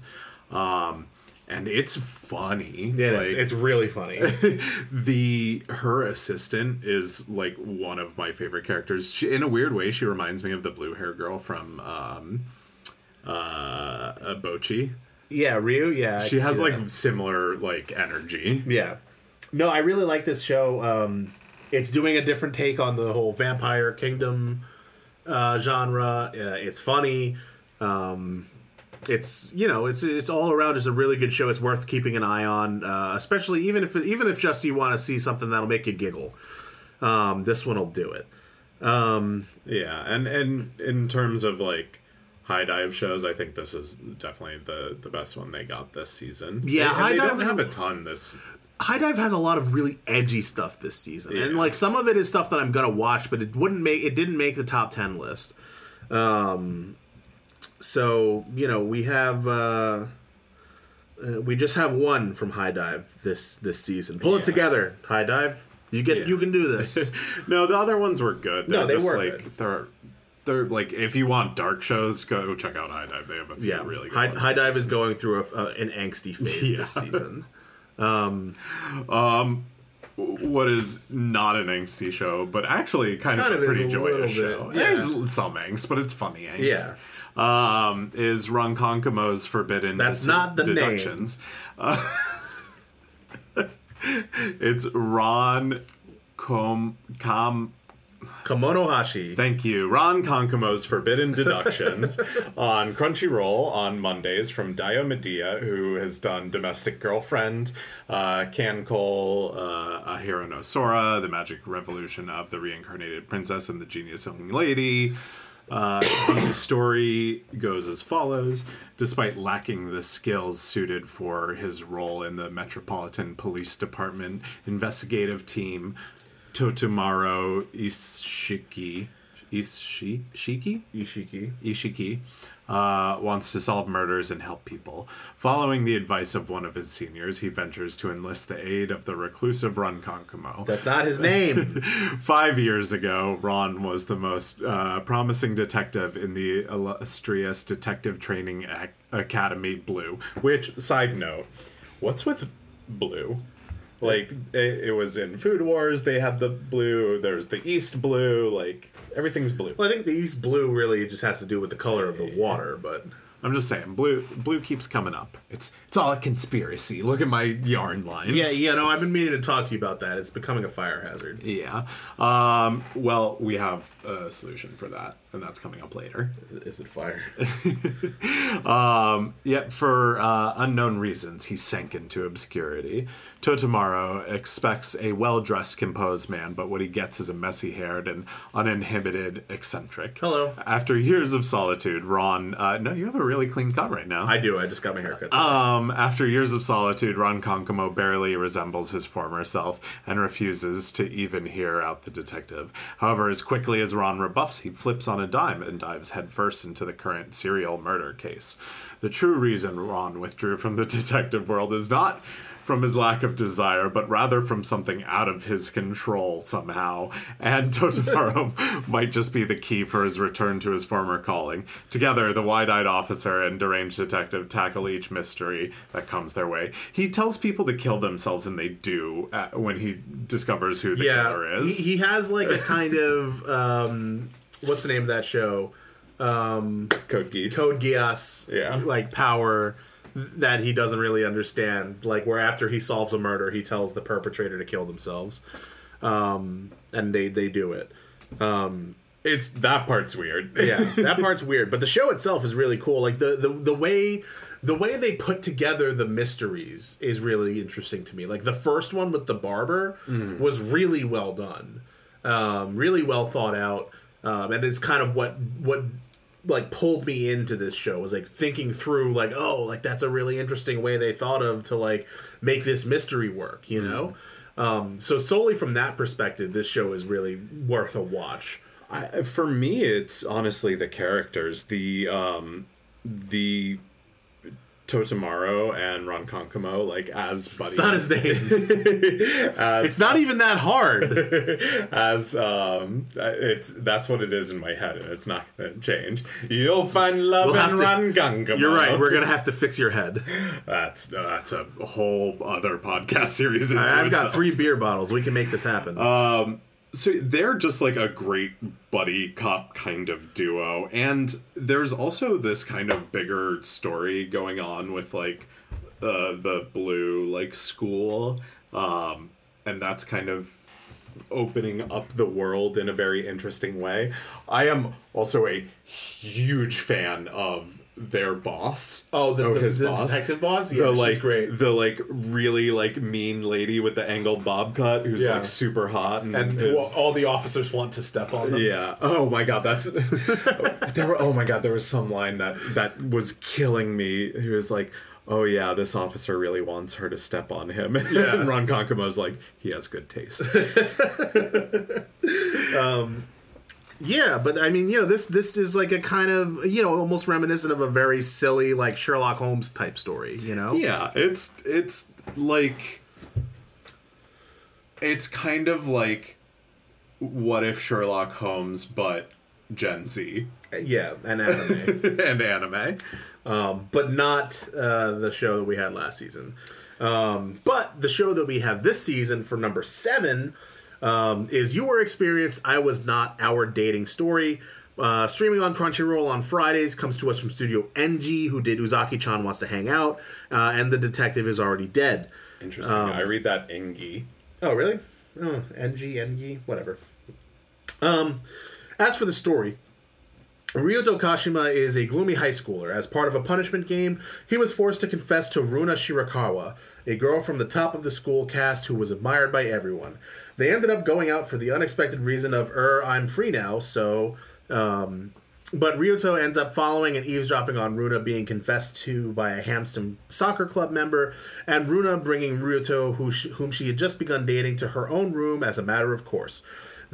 Um, and it's funny.
Yeah,
like,
it's, it's really funny.
the her assistant is like one of my favorite characters. She, in a weird way, she reminds me of the blue hair girl from um, uh, Bocchi.
yeah, Ryu. Yeah, I
She has like
that.
similar like energy.
Yeah. No, I really like this show. Um, it's doing a different take on the whole vampire kingdom uh, genre. Uh, it's funny. Um, it's you know it's it's all around just a really good show. It's worth keeping an eye on, uh, especially even if even if just you want to see something that'll make you giggle. Um, this one will do it.
Um, Yeah, and and in terms of like HIDIVE shows, I think this is definitely the the best one they got this season.
Yeah,
and
High
they
Dive
don't have a ton this.
HIDIVE has a lot of really edgy stuff this season, and like some of it is stuff that I'm gonna watch, but it wouldn't make it didn't make the top ten list. Um, so you know we have uh, uh, we just have one from HIDIVE this this season. Pull it together, HIDIVE. You get
Yeah.
you can do this.
No, the other ones were good. They're
No, they
just
were
like
good.
they're they're like if you want dark shows, go check out HIDIVE. They have a few
yeah,
really good
High,
ones
HIDIVE is going through a, uh, an angsty phase
Yeah.
this season.
what is not an angsty show, but actually kind,
Kind
of
of
a pretty
a
joyous
bit,
show.
yeah.
There's some angst, but it's funny angst.
Yeah.
Um, is Ron Concamo's Forbidden
That's
Dis-
not the name.
Deductions. Uh, it's Ron Com Com
Kamonohashi.
Thank you. Ron Concamo's Forbidden Deductions on Crunchyroll on Mondays from Diomedea, who has done Domestic Girlfriend, uh, KanColle, uh, Ahiru no Sora, The Magic Revolution of the Reincarnated Princess and the Genius Young Lady. Uh, the story goes as follows. Despite lacking the skills suited for his role in the Metropolitan Police Department investigative team, Totomaro Ishiki, Ishi, Shiki?
Ishiki.
Ishiki uh, wants to solve murders and help people. Following the advice of one of his seniors, he ventures to enlist the aid of the reclusive Ron Konkamo.
That's not his name.
Five years ago, Ron was the most uh, promising detective in the illustrious Detective Training Ac- Academy Blue. Which, side note, what's with Blue? Like, it, it was in Food Wars, they had the blue, there's the East Blue, like, everything's blue.
well, I think the East Blue really just has to do with the color of the water, but
I'm just saying, blue blue keeps coming up. It's it's all a conspiracy. Look at my yarn lines.
yeah, yeah. No, I've been meaning to talk to you about that. It's becoming a fire hazard.
Yeah. Um, well, we have a solution for that, and that's coming up later.
Is it fire?
Um, yet, for uh, unknown reasons, he sank into obscurity. Totomaro expects a well dressed, composed man, but what he gets is a messy haired and uninhibited eccentric.
Hello.
After years of solitude, Ron. Uh, no, you have a really clean cut right now.
I do. I just got my haircut.
Um, after years of solitude, Ron Konkamo barely resembles his former self and refuses to even hear out the detective. However, as quickly as Ron rebuffs, he flips on a dime and dives headfirst into the current serial murder case. The true reason Ron withdrew from the detective world is not from his lack of desire, but rather from something out of his control somehow. And Totomaro might just be the key for his return to his former calling. Together, the wide eyed officer and deranged detective tackle each mystery that comes their way. He tells people to kill themselves, and they do uh, when he discovers who the
yeah,
killer is.
he has like a kind of um, what's the name of that show?
Um, Code Geass.
Code Geass.
Yeah.
like power that he doesn't really understand. Like where after he solves a murder, he tells the perpetrator to kill themselves, um, and they they do it.
Um, It's that part's weird.
yeah that part's weird. But the show itself is really cool. Like the, the the way the way they put together the mysteries is really interesting to me. Like the first one with the barber was really well done. Um, really well thought out. Um, and it's kind of what what like pulled me into this show. Was like thinking through like oh like that's a really interesting way they thought of to like make this mystery work you know? Um, so solely from that perspective this show is really worth a watch.
I, for me, it's honestly the characters, the um, the Totomaro and Ron Konkamo, like as buddies.
it's not his name it's not even that hard
as um, it's that's what it is in my head, and it's not going to change. You'll find love
We'll
in Ron Konkamo.
You're right. We're gonna have to fix your head.
that's that's a whole other podcast series.
I- I've got three beer bottles. We can make this happen.
So they're just like a great buddy cop kind of duo and there's also this kind of bigger story going on with like uh, the blue like school um, and that's kind of opening up the world in a very interesting way. I am also a huge fan of their boss.
Oh, the- oh, the-
his
the detective boss? Yeah,
the
she's
like
great.
the like really like mean lady with the angled bob cut who's
Yeah.
like super hot and,
and
is-
all the officers want to step on them.
yeah. Oh my god, that's there were oh my god, there was some line that that was killing me. He was like, "Oh yeah, this officer really wants her to step on him."
Yeah.
and Ron Concamo's like, "He has good taste."
Um, Yeah, but I mean, you know, this this is like a kind of you know almost reminiscent of a very silly like Sherlock Holmes type story. You know.
yeah, it's it's like it's kind of like what if Sherlock Holmes but Gen Z
Yeah, and anime,
and anime.
um, but not uh, the show that we had last season. Um, but the show that we have this season for number seven um, is "You Were Experienced, I Was Not." Our dating story. Uh, streaming on Crunchyroll on Fridays comes to us from Studio NG, who did Uzaki-chan Wants to Hang Out, uh, and The Detective Is Already Dead.
Interesting. I read that Engi.
Oh, really? Oh, NG, NG, whatever. Um, as for the story, Ryuto Kashima is a gloomy high schooler. As part of a punishment game, he was forced to confess to Runa Shirakawa, a girl from the top of the school caste who was admired by everyone. They ended up going out for the unexpected reason of, er, I'm free now, so. Um, but Ryuto ends up following and eavesdropping on Runa being confessed to by a Hamston soccer club member, and Runa bringing Ryuto, who sh- whom she had just begun dating, to her own room as a matter of course.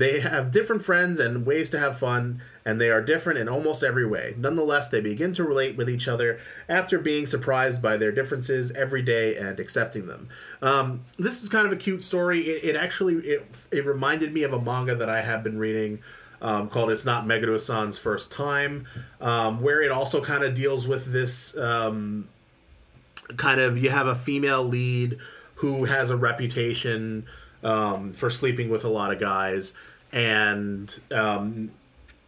They have different friends and ways to have fun, and they are different in almost every way. Nonetheless, they begin to relate with each other after being surprised by their differences every day and accepting them. Um, this is kind of a cute story. It, it actually it, it reminded me of a manga that I have been reading um, called "It's Not Meguro-san's First Time," um, where it also kind of deals with this um, kind of you have a female lead who has a reputation um, for sleeping with a lot of guys, and um,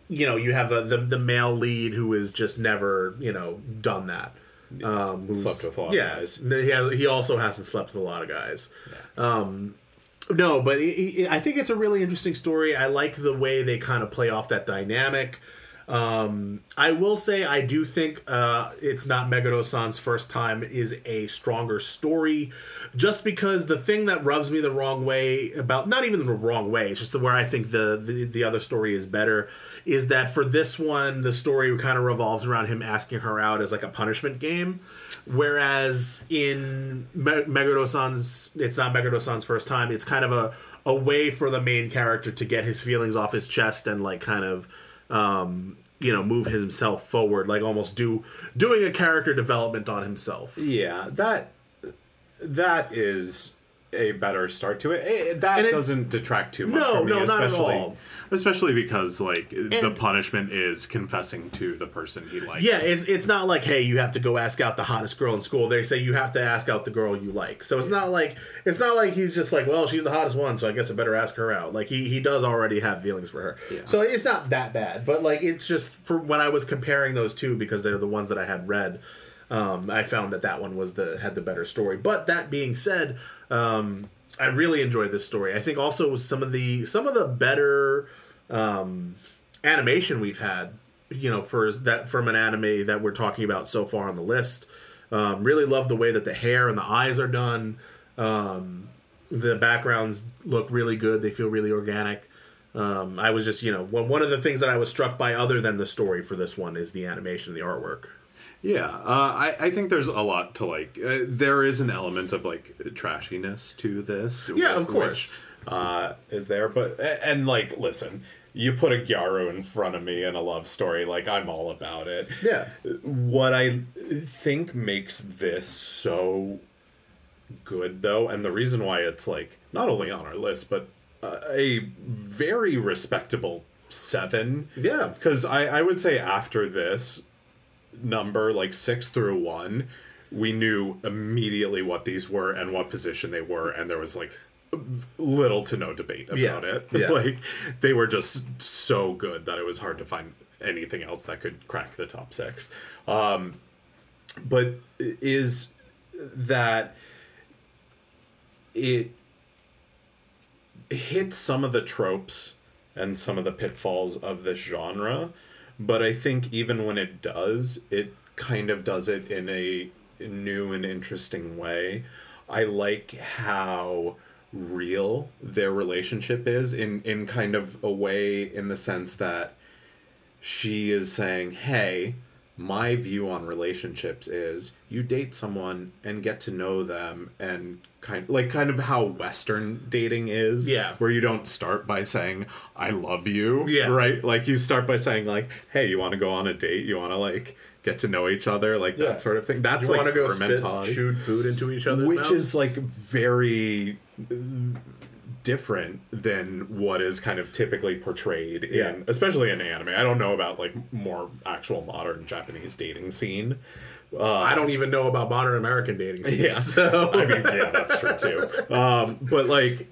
you know you have a, the the male lead who has just never you know done that. Um, who's-
Slept with a lot of guys.
He, has, he also hasn't slept with a lot of guys. Um, no, but it, it, I think it's a really interesting story. I like the way they kind of play off that dynamic. Um, I will say I do think uh, it's not Meguro-san's first time is a stronger story, just because the thing that rubs me the wrong way about not even the wrong way, it's just the where I think the, the the other story is better is that for this one the story kind of revolves around him asking her out as like a punishment game, whereas in Me- Meguro-san's it's not Meguro-san's first time. It's kind of a a way for the main character to get his feelings off his chest and like kind of um, you know, move himself forward, like almost do doing a character development on himself.
Yeah, that that is a better start to it. Eh, That doesn't detract too much.
No,
from me,
no, not at all.
Especially because like the punishment is confessing to the person he likes.
Yeah, it's it's not like hey, you have to go ask out the hottest girl in school. They say you have to ask out the girl you like. So it's not like it's not like he's just like, well, she's the hottest one, so I guess I better ask her out. Like he he does already have feelings for her. So it's not that bad. But like it's just for when I was comparing those two because they're the ones that I had read. Um, I found that that one was the had the better story. But that being said, um, I really enjoyed this story. I think also some of the some of the better um, animation we've had, you know, for that from an anime that we're talking about so far on the list. Um, really love the way that the hair and the eyes are done. Um, the backgrounds look really good. They feel really organic. Um, I was just, you know, one one of the things that I was struck by, other than the story for this one, is the animation, and the artwork.
Yeah, uh, I, I think there's a lot to like. Uh, there is an element of like trashiness to this.
Yeah, of
which,
course.
uh, is there, but and like, listen, you put a Gyaru in front of me in a love story, like I'm all about it.
Yeah.
What I think makes this so good, though, and the reason why it's like not only on our list, but uh, a very respectable seven.
Yeah.
because I I would say after this number, like six through one, we knew immediately what these were and what position they were, and there was like little to no debate about
Yeah,
it.
yeah.
Like they were just so good that it was hard to find anything else that could crack the top six. Um, but is that it hits some of the tropes and some of the pitfalls of this genre but I think even when it does, it kind of does it in a new and interesting way. I like how real their relationship is in in kind of a way in the sense that she is saying, "Hey, my view on relationships is you date someone and get to know them and kind like kind of how western dating is
Yeah.
where you don't start by saying i love you
Yeah.
right like you start by saying like hey you want to go on a date you want to like get to know each other like
Yeah.
that sort of thing that's
You
like
want to go spit,
mentality
shoot food into each other's
which
mouths?
is like very different than what is kind of typically portrayed
Yeah.
in especially in anime i don't know about like more actual modern japanese dating scene
I don't even know about modern American dating. Scenes,
Yeah.
So
I mean, yeah, that's true too. Um, but like,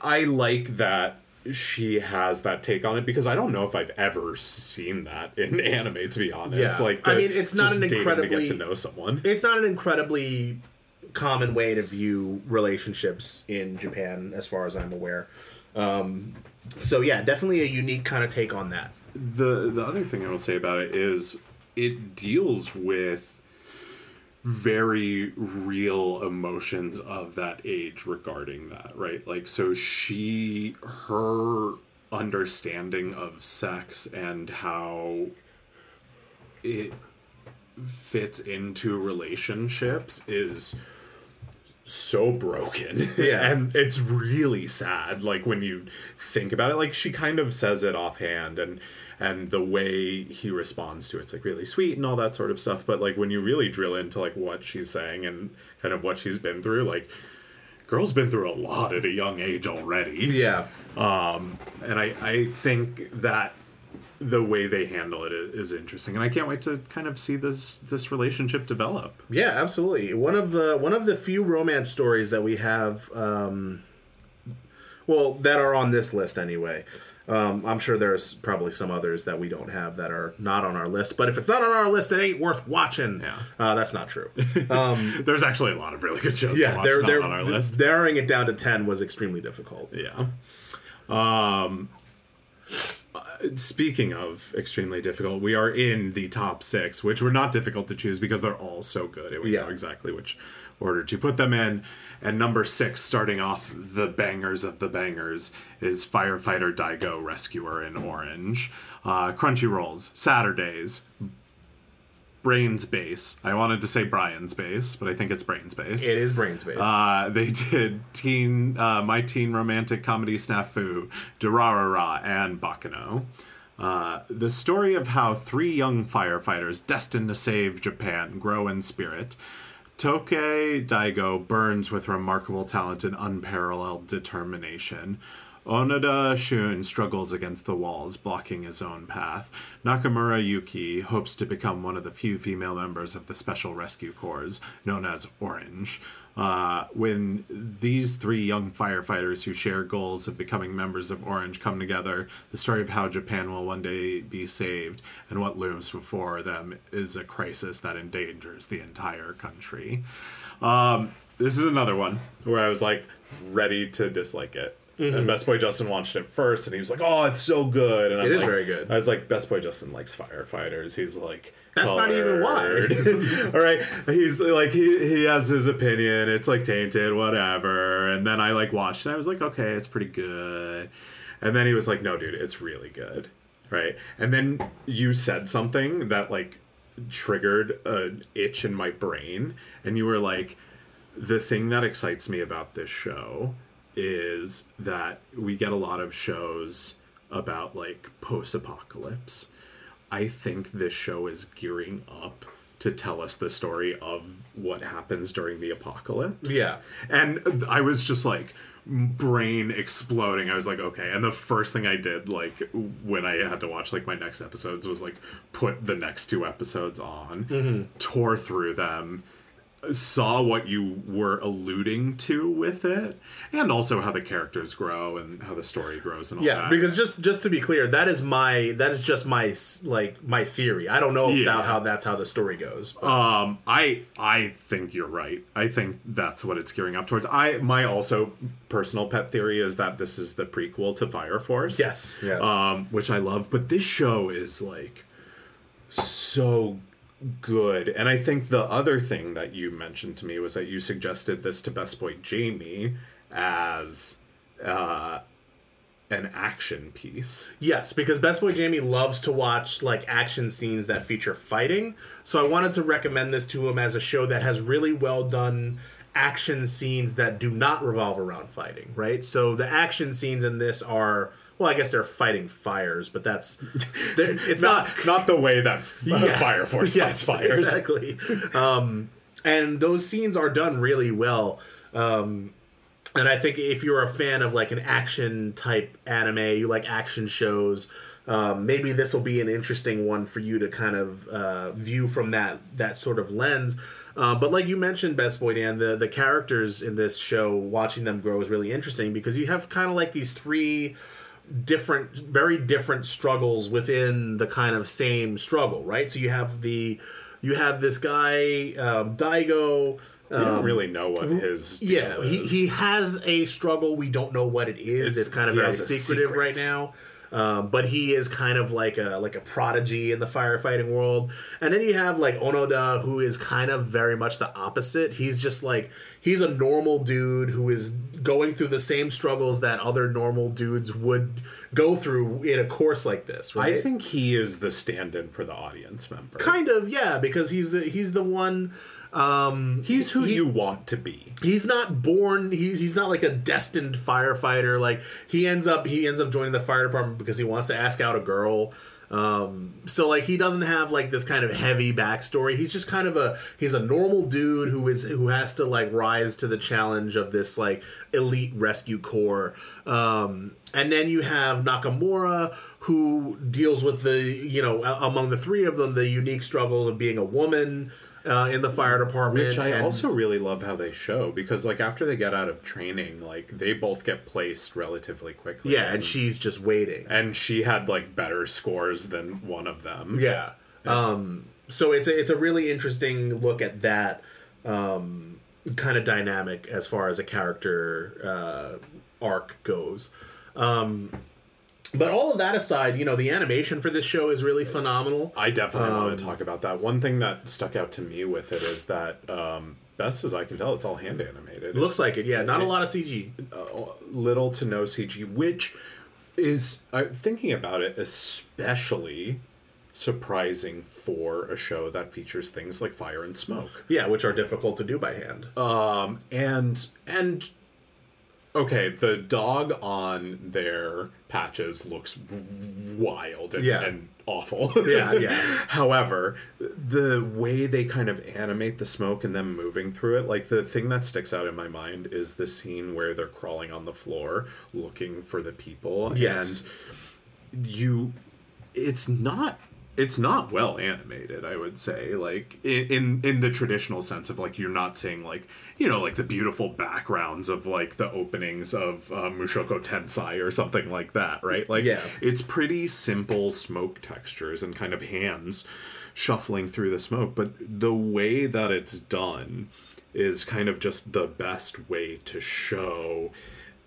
I like that she has that take on it because I don't know if I've ever seen that in anime. To be honest,
Yeah.
like
I mean, it's not an
dating to get to know someone.
it's not an incredibly common way to view relationships in Japan, as far as I'm aware. Um, so yeah, definitely a unique kind of take on that.
the the other thing I will say about it is it deals with very real emotions of that age regarding that, right? Like so she her understanding of sex and how it fits into relationships is so broken.
Yeah.
and it's really sad like when you think about it like she kind of says it offhand and and the way he responds to it's like really sweet and all that sort of stuff but like when you really drill into like what she's saying and kind of what she's been through like girl's been through a lot at a young age already
Yeah, Um
and I, I think that the way they handle it is, interesting and i can't wait to kind of see this this relationship develop
yeah, absolutely. One of the one of the few romance stories that we have, um, well, that are on this list anyway. Um, I'm sure there's probably some others that we don't have that are not on our list. But if it's not on our list, it ain't worth watching.
Yeah.
Uh, that's not true.
Um, there's actually a lot of really good shows
yeah, they're, they're,
on our list
narrowing it down to ten was extremely difficult.
Yeah. Um speaking of extremely difficult, we are in the top 6, which were not difficult to choose because they're all so good and we
Yeah.
know exactly which order to put them in. And number 6 starting off the bangers of the bangers is Firefighter Daigo Rescuer in Orange. Uh Crunchyrolls, Saturdays, Brain's Base. I wanted to say Brian's Base, but I think it's Brain's Base.
It is brain space.
Uh, they did teen, uh, my teen romantic comedy snafu, Durarara, and Baccano. Uh, the story of how three young firefighters destined to save Japan grow in spirit. Tokei Daigo burns with remarkable talent and unparalleled determination. Onoda Shun struggles against the walls, blocking his own path. Nakamura Yuki hopes to become one of the few female members of the Special Rescue Corps, known as Orange. Uh, when these three young firefighters who share goals of becoming members of Orange come together, the story of how Japan will one day be saved and what looms before them is a crisis that endangers the entire country. Um, this is another one where I was like ready to dislike it. And mm-hmm. Best Boy Justin watched it first, and he was like, "Oh, it's so good." And I'm
It is
like-
very good.
I was like, "Best Boy Justin likes firefighters." He's like,
That's not even why.
All right, he's like he he has his opinion. It's like tainted, whatever. And then I like watched, and I was like, "Okay, it's pretty good." And then he was like, "No, dude, it's really good." Right? And then you said something that like triggered an itch in my brain, and you were like, "The thing that excites me about this show." Is that we get a lot of shows about like post apocalypse. I think this show is gearing up to tell us the story of what happens during the apocalypse.
Yeah.
And I was just like brain exploding. I was like, okay. And the first thing I did like when I had to watch like my next episodes was like put the next two episodes on, mm-hmm. tore through them saw what you were alluding to with it, and also how the characters grow and how the story grows and all
Yeah,
that.
because just just to be clear, that is my that is just my like my theory. I don't know
Yeah.
about how that's how the story goes. but-
Um, I I think you're right. I think that's what it's gearing up towards. I my also personal pet theory is that this is the prequel to Fire Force.
Yes, yes.
Um, which I love, but this show is like so good. And I think the other thing that you mentioned to me was that you suggested this to Best Boy Jamie as uh an action piece.
Yes, because Best Boy Jamie loves to watch like action scenes that feature fighting. So I wanted to recommend this to him as a show that has really well done action scenes that do not revolve around fighting, right? So the action scenes in this are well, I guess they're fighting fires, but that's it's not
not the way that
Yeah.
Fire Force
yes,
fights fires.
Exactly. um, and those scenes are done really well. Um, and I think if you're a fan of like an action type anime, you like action shows, um, maybe this will be an interesting one for you to kind of uh, view from that that sort of lens. Uh, but like you mentioned, Best Boy Dan, the the characters in this show, watching them grow is really interesting because you have kind of like these three different very different struggles within the kind of same struggle right? So you have the you have this guy um, daigo
We don't really know what his
yeah he,
is.
he has a struggle. We don't know what it is. It's,
It's-
kind of very secretive
secret.
right now. Um, but he is kind of like a like a prodigy in the firefighting world. And then you have like onoda who is kind of very much the opposite. He's just like he's a normal dude who is going through the same struggles that other normal dudes would go through in a course like this right
I think he is the stand-in for the audience member.
kind of yeah because he's the he's the one um
He's who
he-
you want to be.
he's not born he's he's not like a destined firefighter like he ends up he ends up joining the fire department because he wants to ask out a girl um so like he doesn't have like this kind of heavy backstory. He's just kind of a he's a normal dude who is who has to like rise to the challenge of this like elite rescue corps. Um and then you have nakamura who deals with the you know among the three of them the unique struggles of being a woman uh, in the fire department
Which I
and-
also really love how they show because like after they get out of training, like they both get placed relatively quickly.
Yeah, and she's just waiting.
and she had like better scores than one of them.
Yeah. Um, so it's a, it's a really interesting look at that um, kind of dynamic as far as a character uh, arc goes. Um, but all of that aside, you know, the animation for this show is really phenomenal.
I definitely
Um,
want to talk about that. One thing that stuck out to me with it is that, um, best as I can tell, it's all hand animated.
It looks like it, yeah. Not a lot of CG.
little to no CG, which is uh, thinking about it, especially surprising for a show that features things like fire and smoke.
Yeah, which are difficult to do by hand.
Um, and and okay, the dog on their patches looks wild and,
Yeah.
and awful.
Yeah, yeah.
However, the way they kind of animate the smoke and them moving through it, like the thing that sticks out in my mind is the scene where they're crawling on the floor looking for the people.
Yes.
And you it's not it's not well animated i would say like in, in in the traditional sense of like you're not seeing like you know like the beautiful backgrounds of like the openings of uh, Mushoku Tensei or something like that right like
Yeah.
it's pretty simple smoke textures and kind of hands shuffling through the smoke but the way that it's done is kind of just the best way to show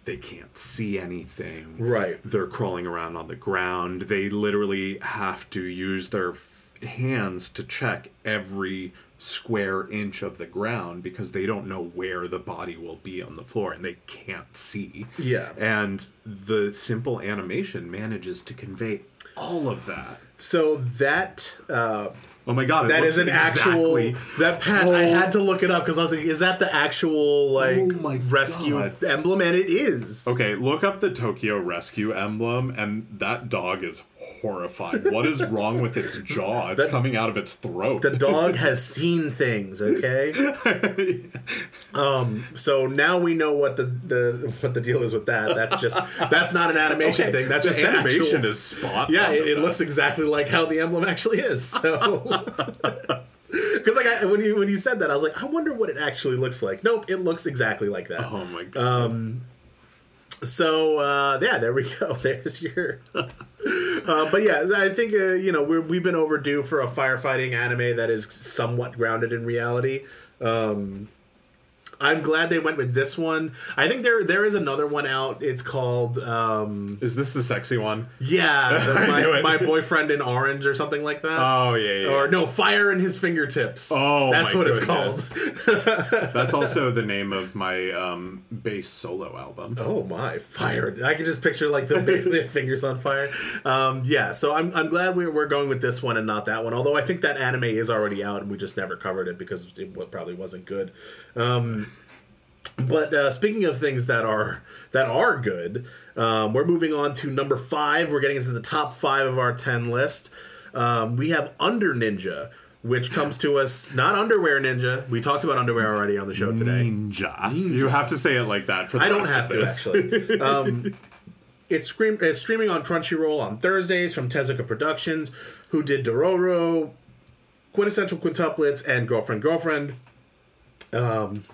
they can't see anything
Right.
they're crawling around on the ground. They literally have to use their f- hands to check every square inch of the ground because they don't know where the body will be on the floor and they can't see.
Yeah.
And the simple animation manages to convey all of that.
So that uh,
Oh my god,
that
looks
an
exactly-
actual that patch. I
Oh.
had to look it up because I was like, "Is that the actual like
Oh
rescue
God.
emblem?" And it is.
Okay, look up the Tokyo Rescue emblem, and that dog is horrified. What is wrong with its jaw? It's coming out of its throat.
The dog has seen things. Okay. um. So now we know what the, the what the deal is with that. That's just that's not an animation
Okay,
thing. That's just the
animation
actual-
is spot.
Yeah, it, it looks exactly like how the emblem actually is. So. Because like I, when you when you said that, I was like, I wonder what it actually looks like. Nope, it looks exactly like that.
Oh my god.
So uh, yeah, there we go. There's your. uh, but yeah, I think uh, you know we're, we've been overdue for a firefighting anime that is somewhat grounded in reality. Um, I'm glad they went with this one. I think there there is another one out. It's called um,
Is this the sexy one?
yeah, the- my, my boyfriend in orange or something like that.
Oh yeah, yeah.
or no, fire in his fingertips.
Oh,
that's what it's called.
That's also the name of my um, bass solo album.
Oh my, fire! I can just picture like the, the fingers on fire. Um, yeah, so I'm, I'm glad we're, we're going with this one and not that one. Although I think that anime is already out and we just never covered it because it probably wasn't good. Um, but uh, speaking of things that are that are good, um, we're moving on to number five. We're getting into the top five of our ten list. Um, we have Under Ninja, which comes to us not Underwear Ninja. We talked about underwear already on the show today.
Ninja. You have to say it like that for the
I don't have to actually. Um, it's, scream- it's streaming on Crunchyroll on Thursdays from Tezuka Productions, who did Dororo, Quintessential Quintuplets, and Girlfriend Girlfriend. Um,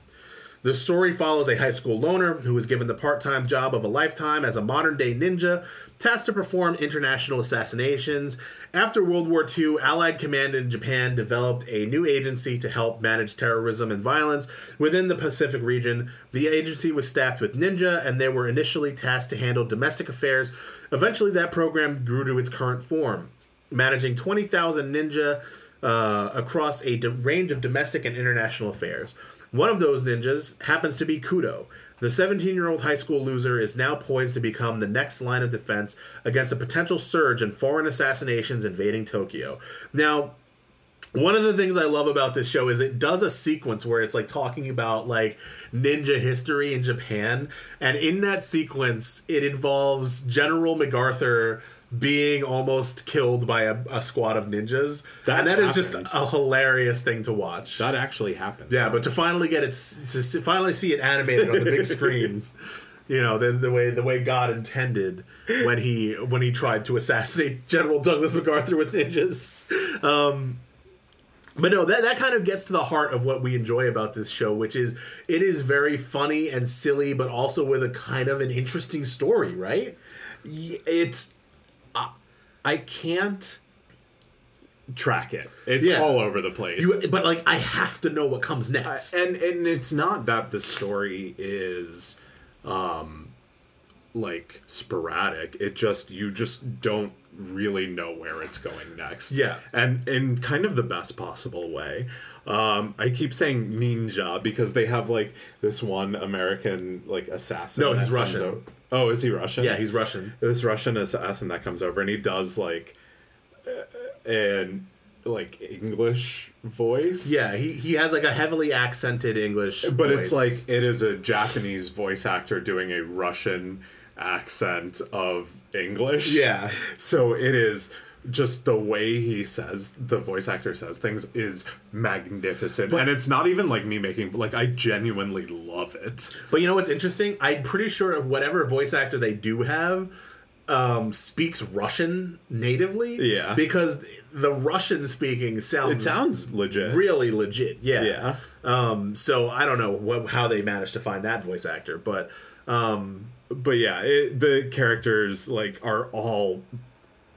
the story follows a high school loner who was given the part time job of a lifetime as a modern day ninja, tasked to perform international assassinations. After World War II, Allied Command in Japan developed a new agency to help manage terrorism and violence within the Pacific region. The agency was staffed with ninja, and they were initially tasked to handle domestic affairs. Eventually, that program grew to its current form, managing 20,000 ninja uh, across a range of domestic and international affairs. One of those ninjas happens to be Kudo. The 17 year old high school loser is now poised to become the next line of defense against a potential surge in foreign assassinations invading Tokyo. Now, one of the things I love about this show is it does a sequence where it's like talking about like ninja history in Japan, and in that sequence, it involves General MacArthur being almost killed by a, a squad of ninjas,
That
and that is just a hilarious thing to watch.
That actually happened.
Yeah, but to finally get it, to finally see it animated on the big screen, you know, the, the way the way God intended when he when he tried to assassinate General Douglas MacArthur with ninjas. Um, but no, that that kind of gets to the heart of what we enjoy about this show, which is it is very funny and silly, but also with a kind of an interesting story, right?
It's I, I can't track it. It's
Yeah.
all over the place.
You, but like, I have to know what comes next.
and and it's not that the story is um like sporadic it just you just don't really know where it's going next
Yeah.
and in kind of the best possible way um i keep saying ninja because they have like this one american like assassin
No, he's Russian.
o- oh is he russian
yeah, he's Russian.
this Russian assassin that comes over and he does like uh, an like English voice.
Yeah, he, he has like a heavily accented English,
But it's like it is a Japanese voice actor doing a Russian accent of English.
Yeah.
So it is just the way he says the voice actor says things is magnificent.
But-
and it's not even like me making like I genuinely love it.
But you know what's interesting? I'm pretty sure of whatever voice actor they do have um, speaks Russian natively.
Yeah.
Because the Russian speaking sounds
It sounds legit.
really legit. Yeah.
Yeah.
Um, so I don't know what, how they managed to find that voice actor, but um,
but yeah, it, the characters like are all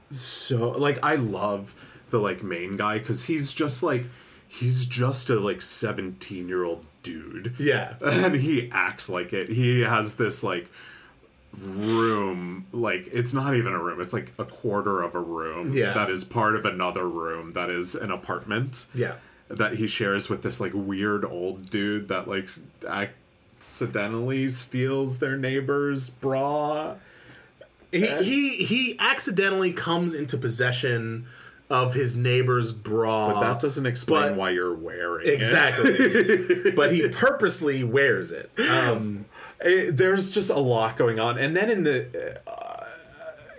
so like I love the like main guy because he's just like he's just a like 17 year old dude
yeah.
and he acts like it he has this like room like it's not even a room it's like a quarter of a room
Yeah.
that is part of another room that is an apartment
Yeah.
that he shares with this like weird old dude that like accidentally steals their neighbor's bra
He, he he accidentally comes into possession of his neighbor's bra.
but that doesn't explain
but-
why you're wearing it.
exactly. but he purposely wears it. Um,
It- there's just a lot going on and then in the uh,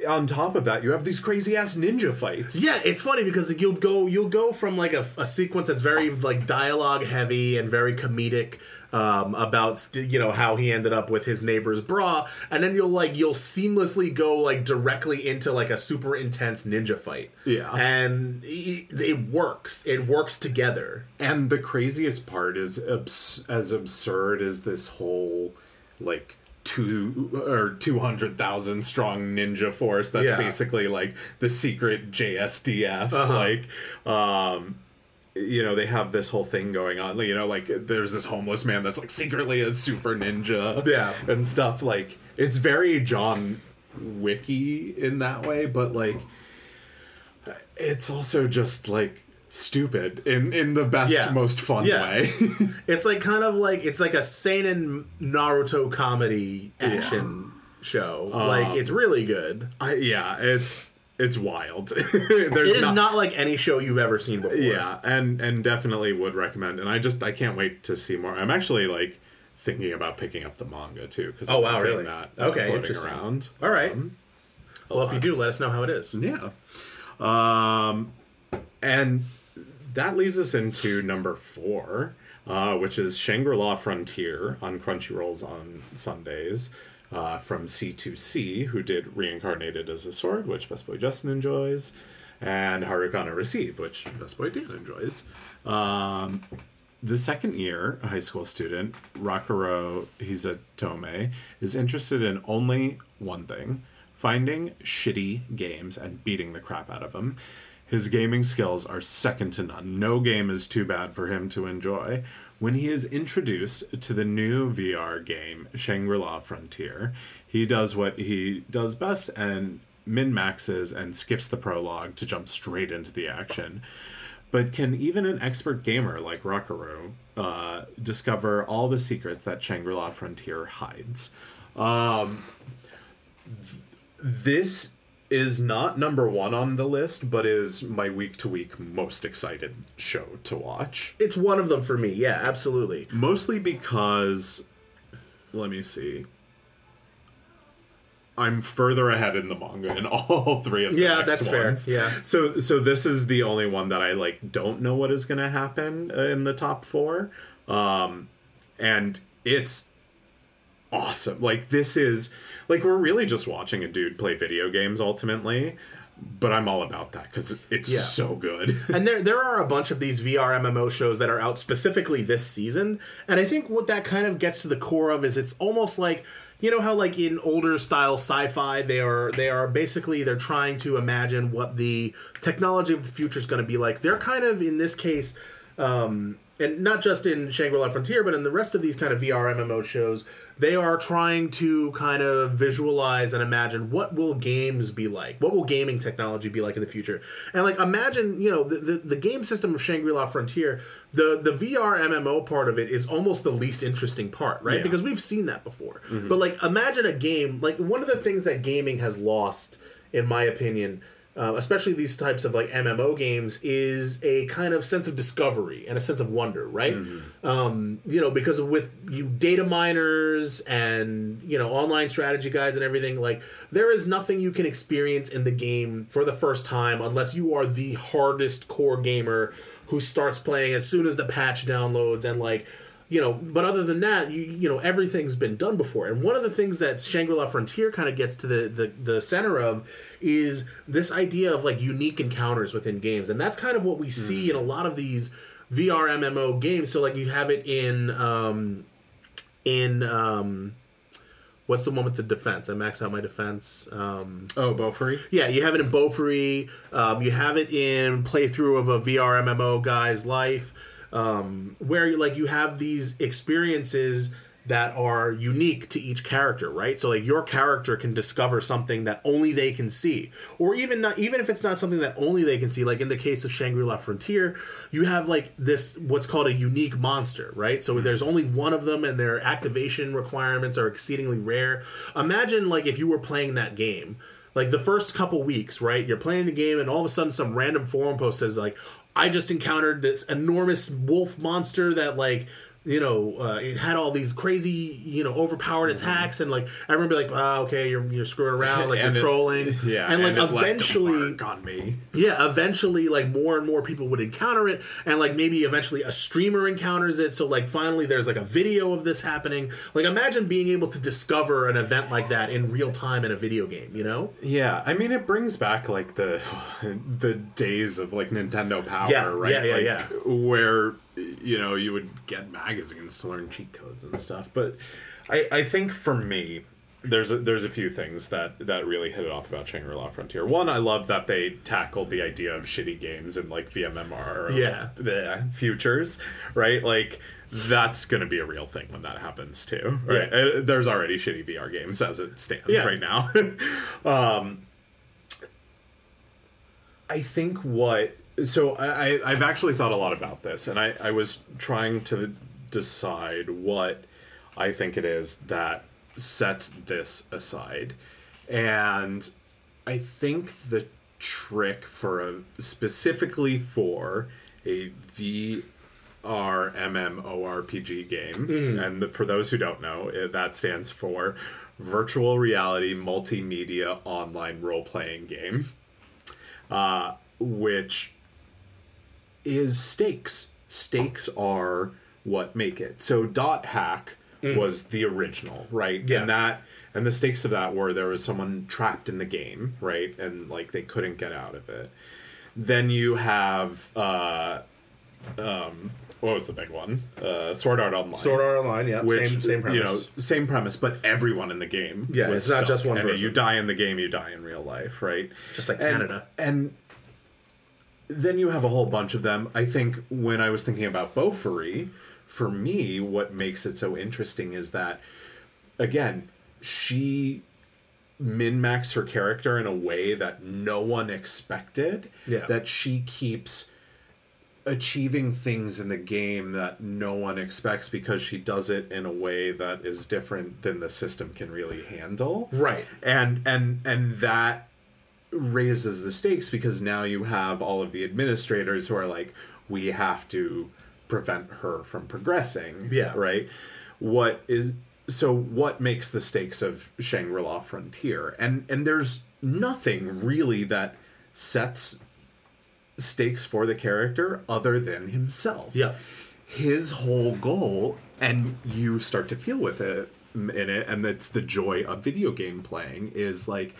on top of that, you have these crazy ass ninja fights.
Yeah, it's funny because like, you'll go you'll go from like a, a sequence that's very like dialogue heavy and very comedic um, about you know how he ended up with his neighbor's bra, and then you'll like you'll seamlessly go like directly into like a super intense ninja fight.
Yeah.
and it, it works. It works together.
And the craziest part is abs- as absurd as this whole like two or two hundred thousand strong ninja force. That's
Yeah.
basically like the secret JSDF.
Uh-huh.
Like, um, you know, they have this whole thing going on. You know, like there's this homeless man that's like secretly a super ninja.
Yeah.
and stuff. Like, it's very John Wicky in that way, but like, it's also just like stupid in in the best
Yeah.
most fun
Yeah.
way
It's like kind of like it's like a seinen Naruto comedy action show. Um, like it's really good.
I, yeah it's it's wild
It is not, like any show you've ever seen before.
yeah and and definitely would recommend and i just i can't wait to see more i'm actually like thinking about picking up the manga too because
Oh, wow, really?
that
Okay, interesting.
around
All right.
Um,
well, if you do, let us know how it is.
Yeah. Um, and that leads us into number four, uh, which is Shangri La Frontier on Crunchyrolls on Sundays uh, from C2C, who did Reincarnated as a Sword, which Best Boy Justin enjoys, and Harukana Receive, which Best Boy Dan enjoys. Um, the second year a high school student, Rakuro Hisatome, is interested in only one thing finding shitty games and beating the crap out of them. His gaming skills are second to none. No game is too bad for him to enjoy. When he is introduced to the new VR game, Shangri La Frontier, he does what he does best and min maxes and skips the prologue to jump straight into the action. But can even an expert gamer like Rakuro uh, discover all the secrets that Shangri La Frontier hides? Um, th- this is not number one on the list, but is my week to week most excited show to watch.
It's one of them for me. Yeah, absolutely.
Mostly because, let me see. I'm further ahead in the manga in all three of the
Yeah, that's fair. Yeah.
So so this is the only one that I like don't know what is going to happen uh, in the top 4. Um and it's awesome. Like this is like we're really just watching a dude play video games ultimately, but I'm all about that cuz it's
Yeah.
so good.
and there there are a bunch of these VR MMO shows that are out specifically this season, and I think what that kind of gets to the core of is it's almost like you know how like in older style sci-fi they are they are basically they're trying to imagine what the technology of the future is going to be like. They're kind of in this case um and not just in Shangri-La Frontier, but in the rest of these kind of VR MMO shows, they are trying to kind of visualize and imagine what will games be like, what will gaming technology be like in the future, and like imagine, you know, the the, the game system of Shangri-La Frontier, the the VR MMO part of it is almost the least interesting part, right?
Yeah.
Because we've seen that before. Mm-hmm. But like, imagine a game like one of the things that gaming has lost, in my opinion uh, especially these types of like MMO games, is a kind of sense of discovery and a sense of wonder, right? Um, you know, because with you data miners and you know online strategy guys and everything, like there is nothing you can experience in the game for the first time unless you are the hardest core gamer who starts playing as soon as the patch downloads and like you know but other than that you you know everything's been done before. And one of the things that shangri-la frontier kind of gets to the, the the center of is this idea of like unique encounters within games. And that's kind of what we see in a lot of these vr mmo games. So like you have it in um in um what's the one with the defense? I max out my defense um
oh, Bofuri?
yeah, you have it in Bofuri. Um, you have it in playthrough of a VR MMO guy's life, um, where you like you have these experiences that are unique to each character, right? So like your character can discover something that only they can see, or even not even if it's not something that only they can see. Like in the case of Shangri La Frontier, you have like this what's called a unique monster, right? So there's only one of them, and their activation requirements are exceedingly rare. Imagine like if you were playing that game like the first couple weeks, right? You're playing the game, and all of a sudden, some random forum post says like, "I just encountered this enormous wolf monster that like." You know, uh, it had all these crazy, you know, overpowered attacks, and like everyone be like, "Ah, okay, you're you're screwing around, like you're
it-
trolling."
Yeah,
and like
it left a
eventually,
on me.
yeah, eventually, like more and more people would encounter it, and like maybe eventually a streamer encounters it. So like finally, there's like a video of this happening. Like imagine being able to discover an event like that in real time in a video game. You know?
Yeah, I mean, it brings back like the the days of like Nintendo Power,
Yeah,
right?
yeah, yeah,
like,
yeah.
Where you know you would get magazines to learn cheat codes and stuff. But I, I think for me, there's a, there's a few things that that really hit it off about Shangri La Frontier. One, I love that they tackled the idea of shitty games and like VMMR, or,
Yeah.
the futures, right? Like. That's going to be a real thing when that happens too, right?
Yeah.
Uh, There's already shitty VR games as it stands
Yeah.
right now. um, I think what so I, I've actually thought a lot about this, and I I was trying to decide what I think it is that sets this aside, and I think the trick for a specifically for a VR MMORPG game, and for those who don't know, it, that stands for Virtual Reality Multimedia Online Role Playing Game uh, which is stakes. Stakes are what make it. So Dot Hack was the original, right?
Yeah.
And that and the stakes of that were there was someone trapped in the game, right? And like they couldn't get out of it. Then you have uh um what was the big one? Uh Sword Art Online.
Sword Art Online, yeah,
Which,
same same premise.
You know, same premise, but everyone in the game.
Yeah,
was
it's not just one
And
person.
You die in the game, you die in real life, right?
Just like
And-
Canada.
And then you have a whole bunch of them. I think when I was thinking about Bofuri, for me, what makes it so interesting is that, again, she min max her character in a way that no one expected.
Yeah.
That she keeps achieving things in the game that no one expects because she does it in a way that is different than the system can really handle
Right.
and and and that raises the stakes because now you have all of the administrators who are like we have to prevent her from progressing
Yeah.
right what is so what makes the stakes of Shangri-La Frontier and and there's nothing really that sets stakes for the character other than himself
Yeah.
his whole goal and you start to feel with it in it and it's the joy of video game playing is like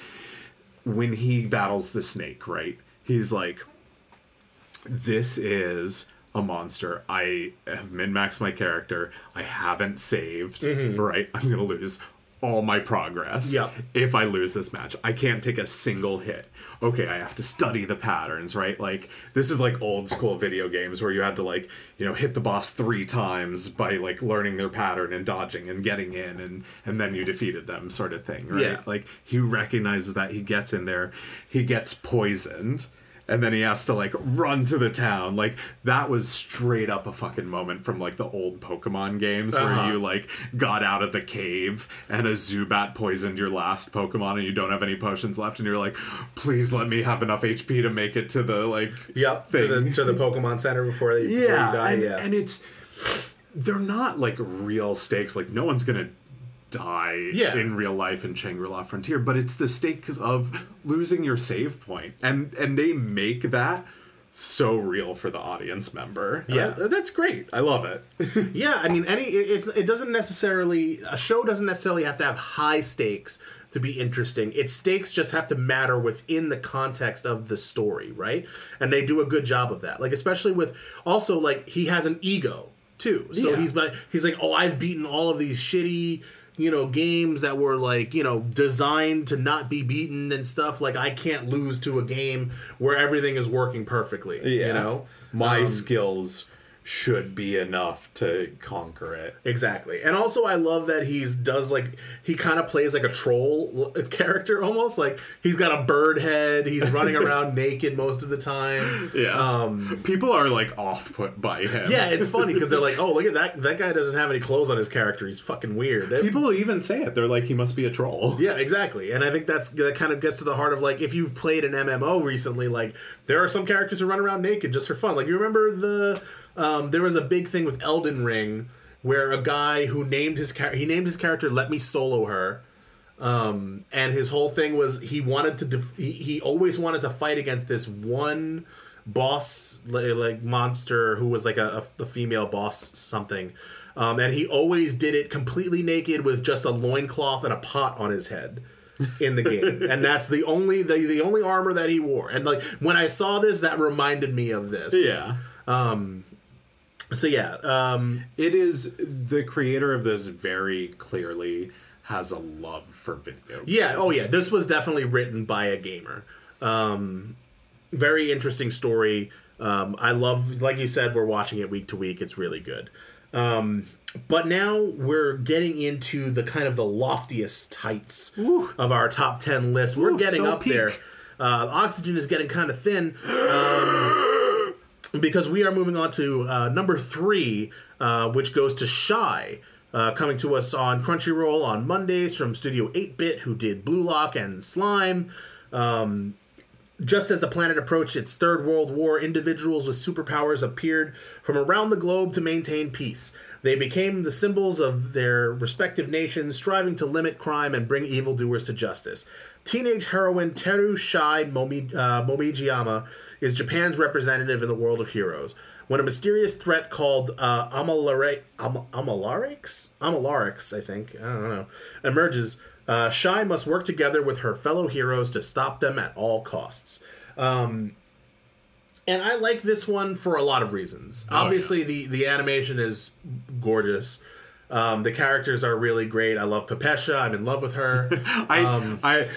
when he battles the snake right? He's like this is a monster. I have min-maxed my character. I haven't saved mm-hmm. right? I'm gonna lose all my progress
Yep.
if I lose this match. I can't take a single hit. Okay, I have to study the patterns, right? Like this is like old school video games where you had to like, you know, hit the boss 3 times by like learning their pattern and dodging and getting in and and then you defeated them sort of thing, right?
Yeah.
Like he recognizes that he gets in there, he gets poisoned. And then he has to like run to the town. Like that was straight up a fucking moment from like the old Pokemon games where
Uh-huh.
you like got out of the cave and a Zubat poisoned your last Pokemon and you don't have any potions left and you're like, please let me have enough HP to make it to the like
Yep. To
thing.
the to the Pokemon Center before they before you
yeah,
die.
and,
yeah.
and it's they're not like real stakes. Like no one's gonna die
Yeah.
in real life in Shangri-La Frontier, but it's the stakes of losing your save point, and and they make that so real for the audience member.
Yeah.
Uh, that's great. I love it.
Yeah, I mean, any it- it's it doesn't necessarily a show doesn't necessarily have to have high stakes to be interesting. Its stakes just have to matter within the context of the story, right? And they do a good job of that. Like especially with also like he has an ego too. So
Yeah.
he's like he's like, "Oh, I've beaten all of these shitty you know games that were like you know designed to not be beaten and stuff like i can't lose to a game where everything is working perfectly yeah. you know
my
Um,
skills should be enough to conquer it.
Exactly. And also I love that he's does like he kind of plays like a troll character almost like he's got a bird head, he's running around naked most of the time.
Yeah.
Um
People are like off put by him.
yeah, it's funny because they're like, "Oh, look at that that guy doesn't have any clothes on his character. He's fucking weird."
People even say it. They're like, he must be a troll.
Yeah, exactly. And I think that's that kind of gets to the heart of like if you've played an MMO recently, like there are some characters who run around naked just for fun. Like you remember the um, there was a big thing with Elden Ring where a guy who named his char- he named his character "Let Me Solo Her," um, and his whole thing was he wanted to def- he, he always wanted to fight against this one boss like monster who was like a, a, female boss something. Um, and he always did it completely naked with just a loincloth and a pot on his head in the game. And that's the only the, the only armor that he wore. And like when i saw this that reminded me of this.
Yeah.
So yeah um
It is the creator of this very clearly has a love for video.
Yeah. Oh, yeah. This was definitely written by a gamer. Um, very interesting story. Um, I love, like you said, we're watching it week to week. It's really good. Um, but now we're getting into the kind of the loftiest heights of our top ten list. We're
Ooh,
getting
so
up there. Uh, oxygen is getting kind of thin. Um, because we are moving on to uh, number three, uh, which goes to Shy, uh, coming to us on Crunchyroll on Mondays from Studio 8 Bit, who did Blue Lock and Slime. Um, just as the planet approached its third world war, individuals with superpowers appeared from around the globe to maintain peace. They became the symbols of their respective nations, striving to limit crime and bring evildoers to justice. Teenage heroine Teru Shai Momi, uh, is Japan's representative in the world of heroes. When a mysterious threat called uh, Amalare, Am- Amalarix? Amalarix, I think, I don't know, emerges, uh, Shai must work together with her fellow heroes to stop them at all costs. Um, and I like this one for a lot of reasons. Obviously, the the animation is gorgeous. Um, the characters are really great. I love Pepesha. I'm in love with her.
I,
Um,
I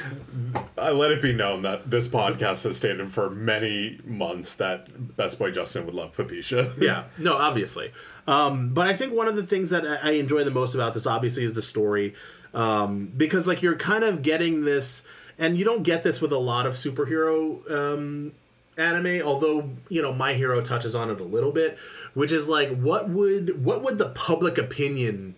I let it be known that this podcast has stated for many months that Best Boy Justin would love Papisha.
yeah, no, obviously. Um, but I think one of the things that I I enjoy the most about this, obviously, is the story, um, because like you're kind of getting this, and you don't get this with a lot of superhero um, anime. Although you know, My Hero touches on it a little bit, which is like, what would what would the public opinion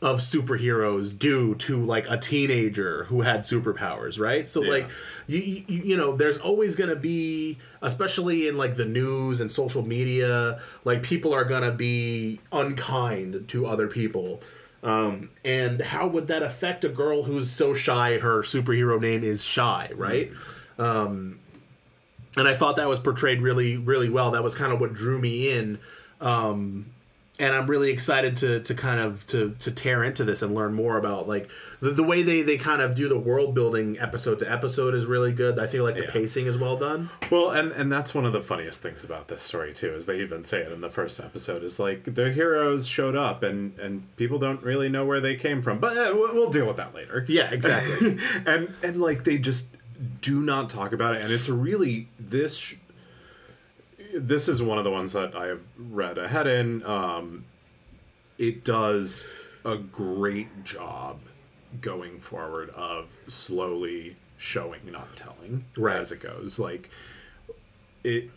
of superheroes do to like a teenager who had superpowers right so like you, you you know there's always going to be especially in like the news and social media like people are going to be unkind to other people um and how would that affect a girl who's so shy her superhero name is shy right um and I thought that was portrayed really, really well. That was kind of what drew me in, um, and I'm really excited to to kind of to to tear into this and learn more about like the, the way they they kind of do the world building episode to episode is really good. I feel like the
Yeah.
pacing is well done.
Well, and and that's one of the funniest things about this story too, is they even say it in the first episode. Is like the heroes showed up, and and people don't really know where they came from, but uh, we'll we'll deal with that later.
Yeah, exactly.
and and like they just do not talk about it, and it's really this. This is one of the ones that I have read ahead in. Um, it does a great job going forward of slowly showing, not telling,
Right.
as it goes. Like it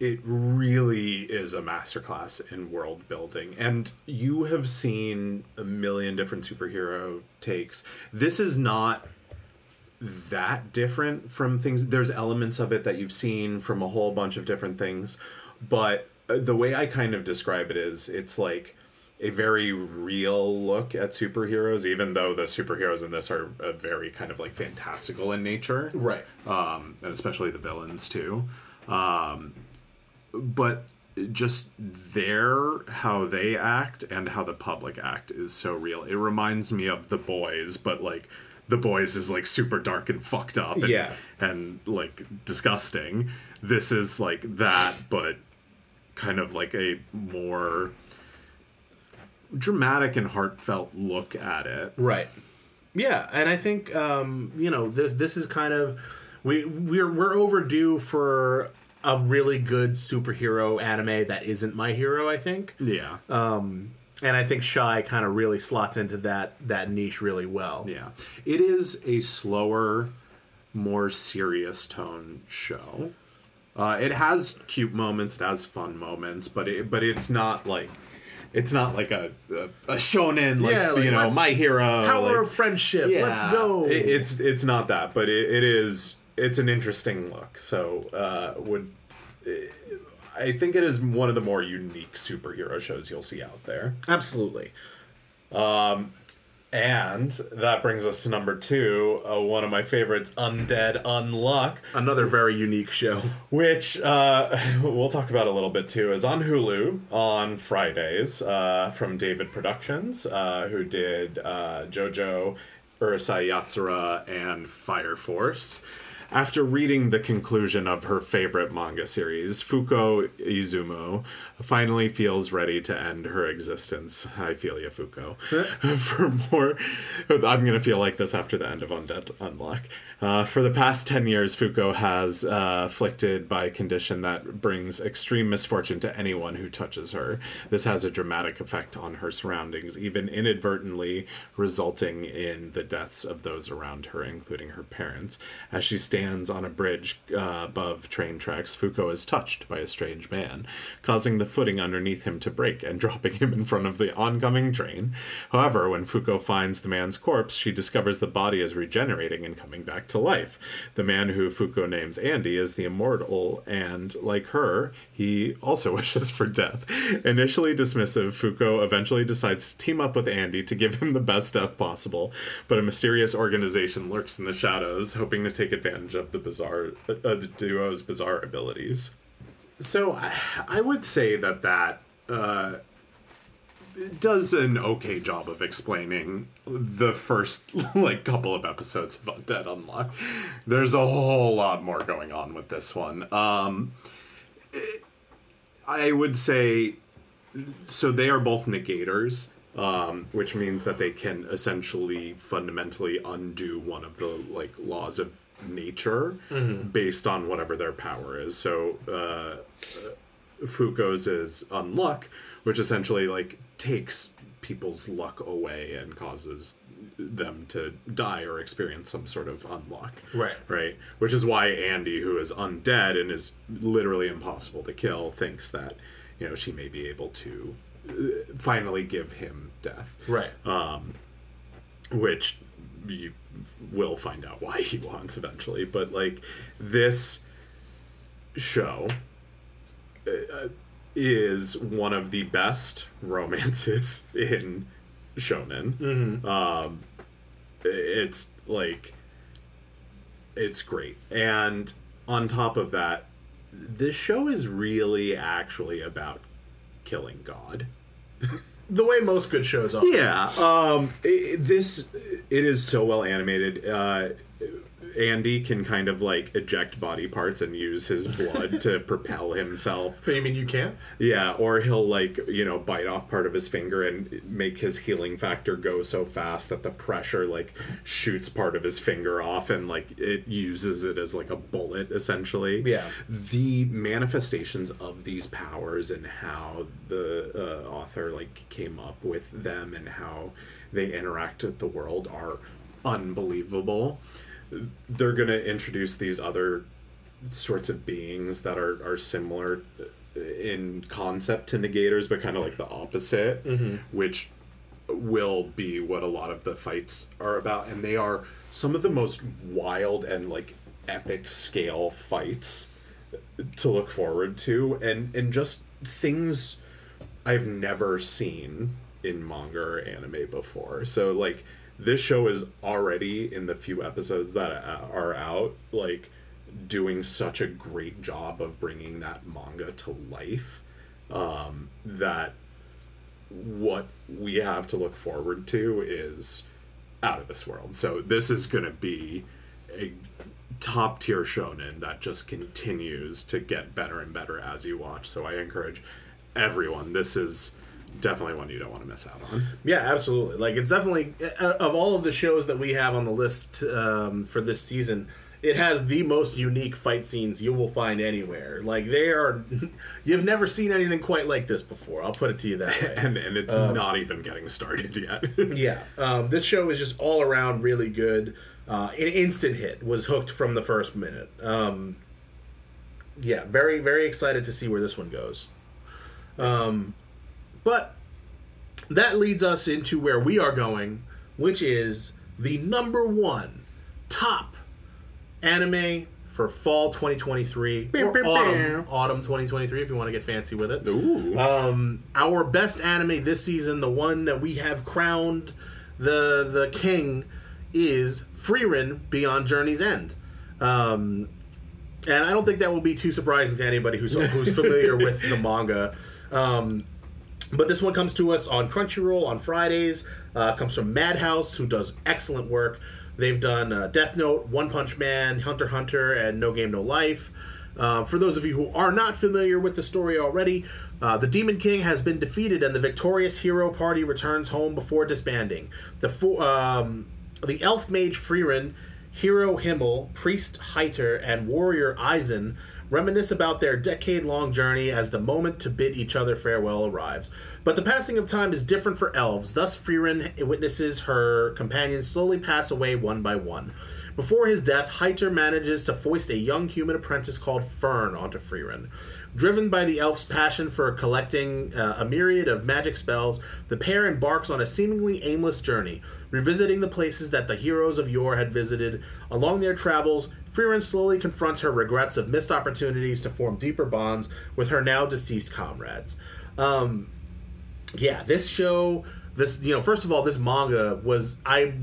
it really is a masterclass in world building and you have seen a million different superhero takes this is not that different from things there's elements of it that you've seen from a whole bunch of different things but uh, the way i kind of describe it is it's like a very real look at superheroes even though the superheroes in this are very kind of like fantastical in nature
right.
um, and especially the villains too. Um, but just their how they act and how the public act is so real. It reminds me of the boys, but like the boys is like super dark and fucked up, and,
Yeah.
and like disgusting. This is like that, but kind of like a more dramatic and heartfelt look at it.
Right. Yeah, and I think um, you know this. This is kind of we we're we're overdue for a really good superhero anime that isn't My Hero. I think,
Yeah.
And I think Shy kind of really slots into that that niche really well.
Yeah. It is a slower, more serious tone show. Uh, it has cute moments, it has fun moments, but it but it's not like it's not like a a, a shonen like,
Yeah, like,
you know my hero
Power
like-
of friendship.
yeah.
Let's go.
It- it's it's not that, but it, it is it's an interesting look. So uh, would I think it is one of the more unique superhero shows you'll see out there.
Absolutely.
And that brings us to number two, uh, one of my favorites, Undead Unluck,
Another very unique show.
which uh, we'll talk about a little bit too, is on Hulu on Fridays uh, from David Productions, uh, who did uh, JoJo, Urusei Yatsura, and Fire Force. After reading the conclusion of her favorite manga series, Fuko Izumo finally feels ready to end her existence. I feel ya, Fuko. For more, I'm gonna feel like this after the end of Undead Unluck. Uh, for the past 10 years, Fuko has uh, afflicted by a condition that brings extreme misfortune to anyone who touches her. This has a dramatic effect on her surroundings, even inadvertently resulting in the deaths of those around her, including her parents. As she stands on a bridge uh, above train tracks, Fuko is touched by a strange man, causing the footing underneath him to break and dropping him in front of the oncoming train. However, when Fuko finds the man's corpse, she discovers the body is regenerating and coming back to life. The man who Fuko names Andy is the immortal, and like her, he also wishes for death. Initially dismissive, Fuko eventually decides to team up with Andy to give him the best death possible, but a mysterious organization lurks in the shadows, hoping to take advantage of the bizarre, uh, the duo's bizarre abilities. So I, would say that that uh, does an okay job of explaining the first like couple of episodes of Undead Unluck. There's a whole lot more going on with this one. Um, I would say so. They are both negators, um, which means that they can essentially fundamentally undo one of the like laws of nature based on whatever their power is. So. Uh, Fuko's is unluck, which essentially like takes people's luck away and causes them to die or experience some sort of unluck.
Right.
Right. Which is why Andy, who is undead and is literally impossible to kill, thinks that you know she may be able to uh, finally give him death.
Right.
Um, which you will find out why he wants eventually. But like this show uh, is one of the best romances in shonen. Um, it's like it's great, and on top of that, this show is really actually about killing God.
the way most good shows are.
Yeah, um, i this it is so well animated. Uh, Andy can kind of like eject body parts and use his blood to propel himself.
You mean you can't?
Yeah, or he'll like you know bite off part of his finger and make his healing factor go so fast that the pressure like shoots part of his finger off and like it uses it as like a bullet essentially.
Yeah.
The manifestations of these powers and how the uh, author like came up with them and how they interact with the world are unbelievable. They're gonna introduce these other sorts of beings that are, are similar in concept to negators, but kind of like the opposite, mm-hmm. which will be what a lot of the fights are about. And they are some of the most wild and like epic scale fights to look forward to, and and just things I've never seen in manga or anime before. So like this show is already in the few episodes that are out like doing such a great job of bringing that manga to life um, that what we have to look forward to is out of this world. So this is going to be a top tier shonen that just continues to get better and better as you watch. So I encourage everyone. This is definitely one you don't want to miss out on.
Yeah, absolutely. Like it's definitely uh, of all of the shows that we have on the list um, for this season, it has the most unique fight scenes you will find anywhere. Like they are, you've never seen anything quite like this before. I'll put it to you that way.
And and it's not even getting started yet.
yeah, um, this show is just all around really good. Uh, an instant hit was hooked from the first minute. Um, yeah, very very excited to see where this one goes. Um, but that leads us into where we are going, which is the number one top anime for fall 2023 or autumn, autumn 2023 if you want to get fancy with it.
Ooh.
Um, our best anime this season, the one that we have crowned the the king, is Frieren Beyond Journey's End. Um, and I don't think that will be too surprising to anybody who's who's familiar with the manga. Um, but this one comes to us on Crunchyroll on Fridays. Uh, comes from Madhouse, who does excellent work. They've done uh, Death Note, One Punch Man, Hunter Hunter, and No Game No Life. Uh, for those of you who are not familiar with the story already, uh, the Demon King has been defeated, and the victorious hero party returns home before disbanding. The fo- um, the elf mage Frieren, hero Himmel, priest Heiter, and warrior Eisen reminisce about their decade long journey as the moment to bid each other farewell arrives. But the passing of time is different for elves, thus, Frieren witnesses her companions slowly pass away one by one. Before his death, Heiter manages to foist a young human apprentice called Fern onto Frieren. Driven by the elf's passion for collecting uh, a myriad of magic spells, the pair embarks on a seemingly aimless journey, revisiting the places that the heroes of yore had visited. Along their travels, Frieren slowly confronts her regrets of missed opportunities to form deeper bonds with her now deceased comrades. Um, yeah, this show, this you know, first of all, this manga was I,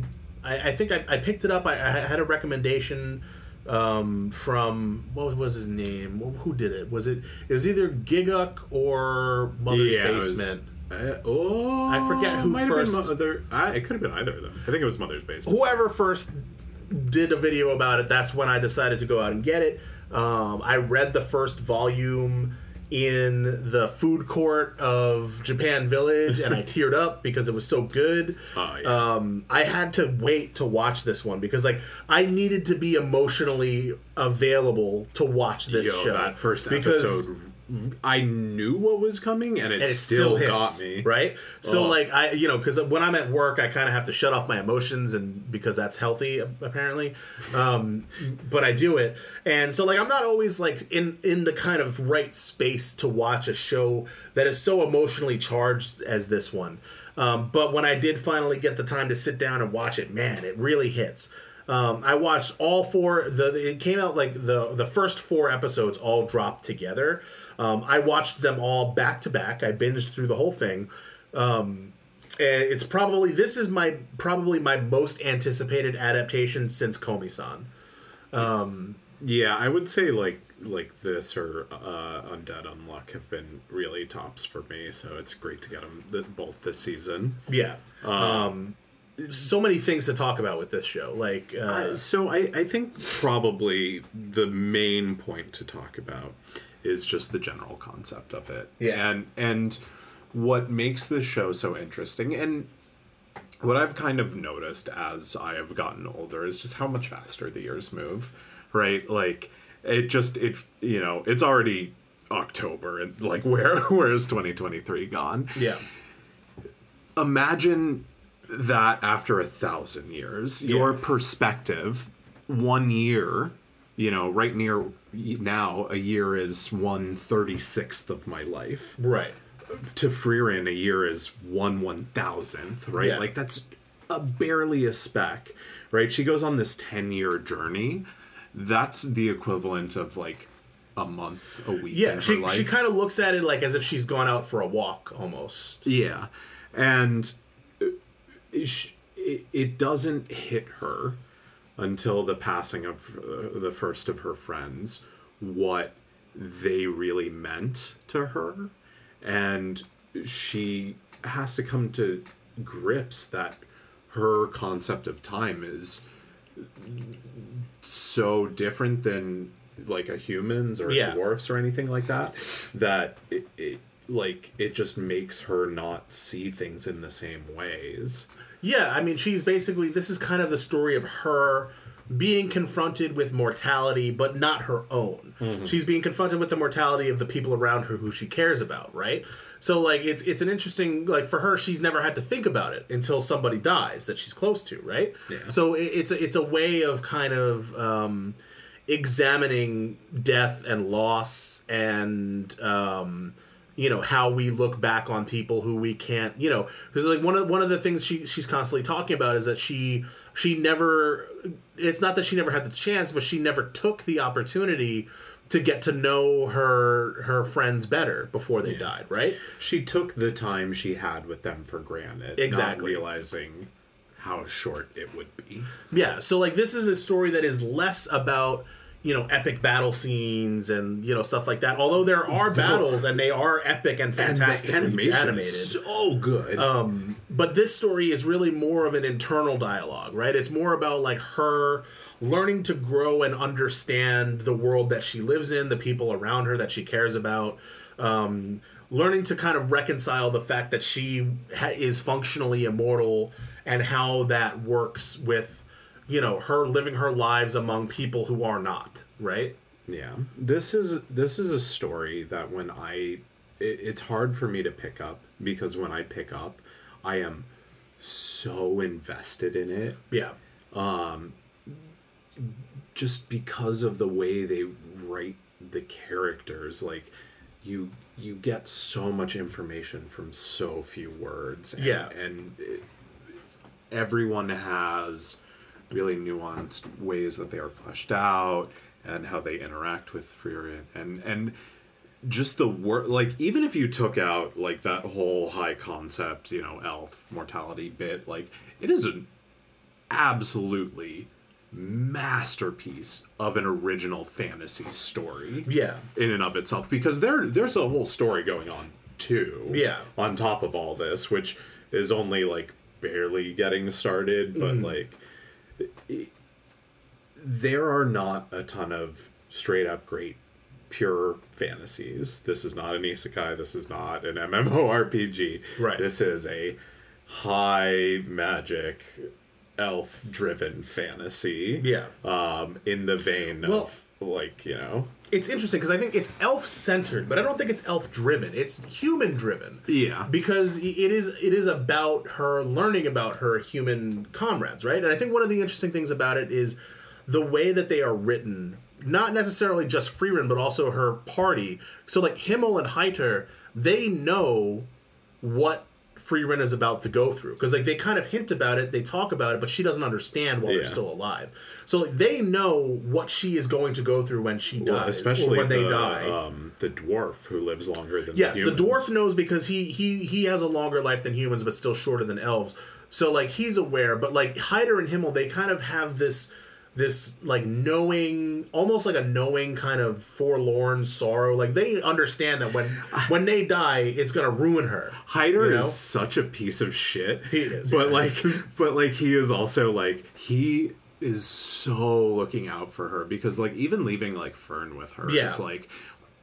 I, I think I, I picked it up. I, I had a recommendation um, from what was his name? Who- did it? Was it? It was either Gigguk or Mother's
Yeah,
Basement.
Uh, oh,
I forget who
might have been
first-
Mother. I, it could have been either of them. I think it was Mother's Basement.
whoever first did a video about it, that's when I decided to go out and get it. Um, I read the first volume in the food court of Japan Village, and I teared up because it was so good.
Oh, yeah.
Um, I had to wait to watch this one because, like, I needed to be emotionally available to watch this
Yo,
show.
that first episode, I knew what was coming, and it,
and it
still,
still,
got me.
right? So
Oh.
like I, you know, because when I'm at work, I kind of have to shut off my emotions, and because that's healthy apparently. Um, but I do it, and so like I'm not always like in in the kind of right space to watch a show that is so emotionally charged as this one. Um, but when I did finally get the time to sit down and watch it, man, it really hits. Um, I watched all four. The it came out like the the first four episodes all dropped together. Um, I watched them all back to back. I binged through the whole thing. Um, and it's probably this is my probably my most anticipated adaptation since Komi-san.
Yeah, I would say like like this or uh, Undead Unluck have been really tops for me. So it's great to get them th- both this season.
Yeah. Um, so many things to talk about with this show. Like, uh,
Uh, so I, I think probably the main point to talk about is just the general concept of it.
Yeah.
And and what makes this show so interesting and what I've kind of noticed as I have gotten older is just how much faster the years move. Right? Like it just it you know, it's already October and like where where is 2023 gone?
yeah.
imagine that after a thousand years, your perspective, one year, you know, right near now, a year is one thirty sixth of my life.
Right.
To Frieren, a year is one one thousandth, right?
Yeah.
Like that's a barely a speck, right? She goes on this ten year journey. That's the equivalent of like a month, a week.
Yeah. She she kind of looks at it like as if she's gone out for a walk almost.
Yeah, and it, it, it doesn't hit her until the passing of uh, the first of her friends what they really meant to her, and she has to come to grips that her concept of time is so different than like a humans or
Yeah.
dwarfs or anything like that that it, it like it just makes her not see things in the same ways
Yeah, I mean, she's basically this is kind of the story of her being confronted with mortality, but not her own. She's being confronted with the mortality of the people around her who she cares about, right? So like it's it's an interesting like for her, she's never had to think about it until somebody dies that she's close to, right?
Yeah.
So it, it's a, it's a way of kind of um, examining death and loss and um, you know how we look back on people who we can't you know because like one of one of the things she she's constantly talking about is that she she never it's not that she never had the chance but she never took the opportunity to get to know her her friends better before they died right
She took the time she had with them for granted,
Exactly.
not realizing how short it would be.
Yeah, so like this is a story that is less about you know epic battle scenes and you know stuff like that. Although there are battles and they are epic and fantastic
animation
animated.
so good.
but this story is really more of an internal dialogue, right? It's more about like her learning to grow and understand the world that she lives in, the people around her that she cares about. Um, learning to kind of reconcile the fact that she ha- is functionally immortal and how that works with, you know, her living her lives among people who are not, right?
Yeah, this is this is a story that when I, it, it's hard for me to pick up because when I pick up, I am so invested in it
Yeah.
Um just because of the way they write the characters. Like you you get so much information from so few words. And,
Yeah.
and it, everyone has really nuanced ways that they are fleshed out and how they interact with Frieren and and just the work like even if you took out like that whole high concept you know elf mortality bit like it is an absolutely masterpiece of an original fantasy story
Yeah.
in and of itself because there there's a whole story going on too
Yeah.
on top of all this which is only like barely getting started but mm-hmm. like it- there are not a ton of straight up great pure fantasies this is not an isekai this is not an mmorpg
Right.
this is a high magic elf driven fantasy
Yeah.
um in the vein
Well-
of like you know
It's interesting because I think it's elf centered, but I don't think it's elf driven. It's human driven.
Yeah.
Because it is it is about her learning about her human comrades, right? And I think one of the interesting things about it is the way that they are written, not necessarily just Frieren, but also her party. So like Himmel and Heiter, they know what Frieren is about to go through. Because like they kind of hint about it, they talk about it, but she doesn't understand while
Yeah.
they're still alive. So like they know what she is going to go through when she
Well,
dies,
especially
when they die.
Um, the dwarf who lives longer than
Yes, the
humans.
dwarf knows because he he he has a longer life than humans, but still shorter than elves. So like he's aware, but like Heiter and Himmel, they kind of have this this like knowing, almost like a knowing kind of forlorn sorrow. Like they understand that when when they die, it's gonna ruin her.
Heiter
you know?
is such a piece of shit.
He is,
but
yeah.
like, but like, he is also like he is so looking out for her because like even leaving like Fern with her
Yeah.
is like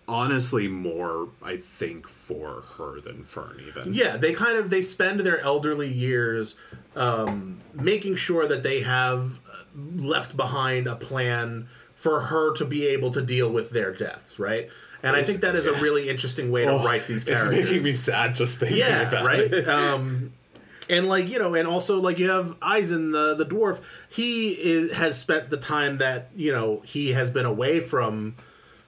honestly more I think for her than Fern even.
Yeah, they kind of they spend their elderly years um, making sure that they have left behind a plan for her to be able to deal with their deaths, right? And I think that is a really interesting way to
Oh,
write these characters.
It's making me sad just thinking
yeah,
about
right.
it.
Um, and like you know, and also like you have Eisen, the the dwarf. He is, has spent the time that you know he has been away from,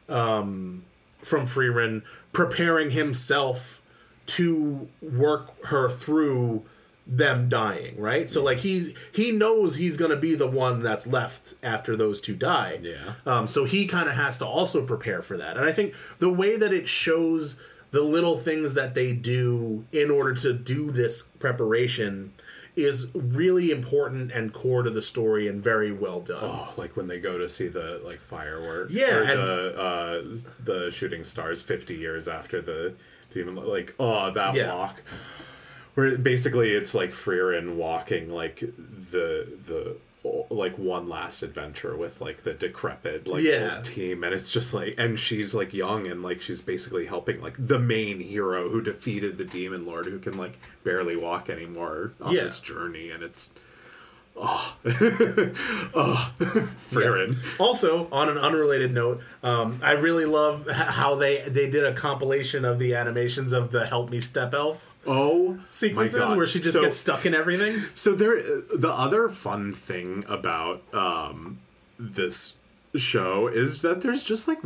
um, from Frieren, preparing himself to work her through them dying. Right. So like he's he knows he's gonna be the one that's left after those two die.
Yeah.
Um, so he kind of has to also prepare for that. And I think the way that it shows the little things that they do in order to do this preparation is really important and core to the story and very well done.
Oh, like when they go to see the like fireworks,
Yeah,
the uh, the shooting stars fifty years after the demon. Like, oh, that
Yeah.
walk, where basically it's like Frieren walking like the the like one last adventure with like the decrepit like
Yeah.
team, and it's just like, and she's like young and like she's basically helping like the main hero who defeated the demon lord who can like barely walk anymore on
Yeah.
this journey, and it's. Oh, oh Frieren.
Also, on an unrelated note, um, I really love how they they did a compilation of the animations of the Help Me Step Elf
Oh,
sequences where she just
So-
gets stuck in everything.
So there, the other fun thing about um, this show is that there's just like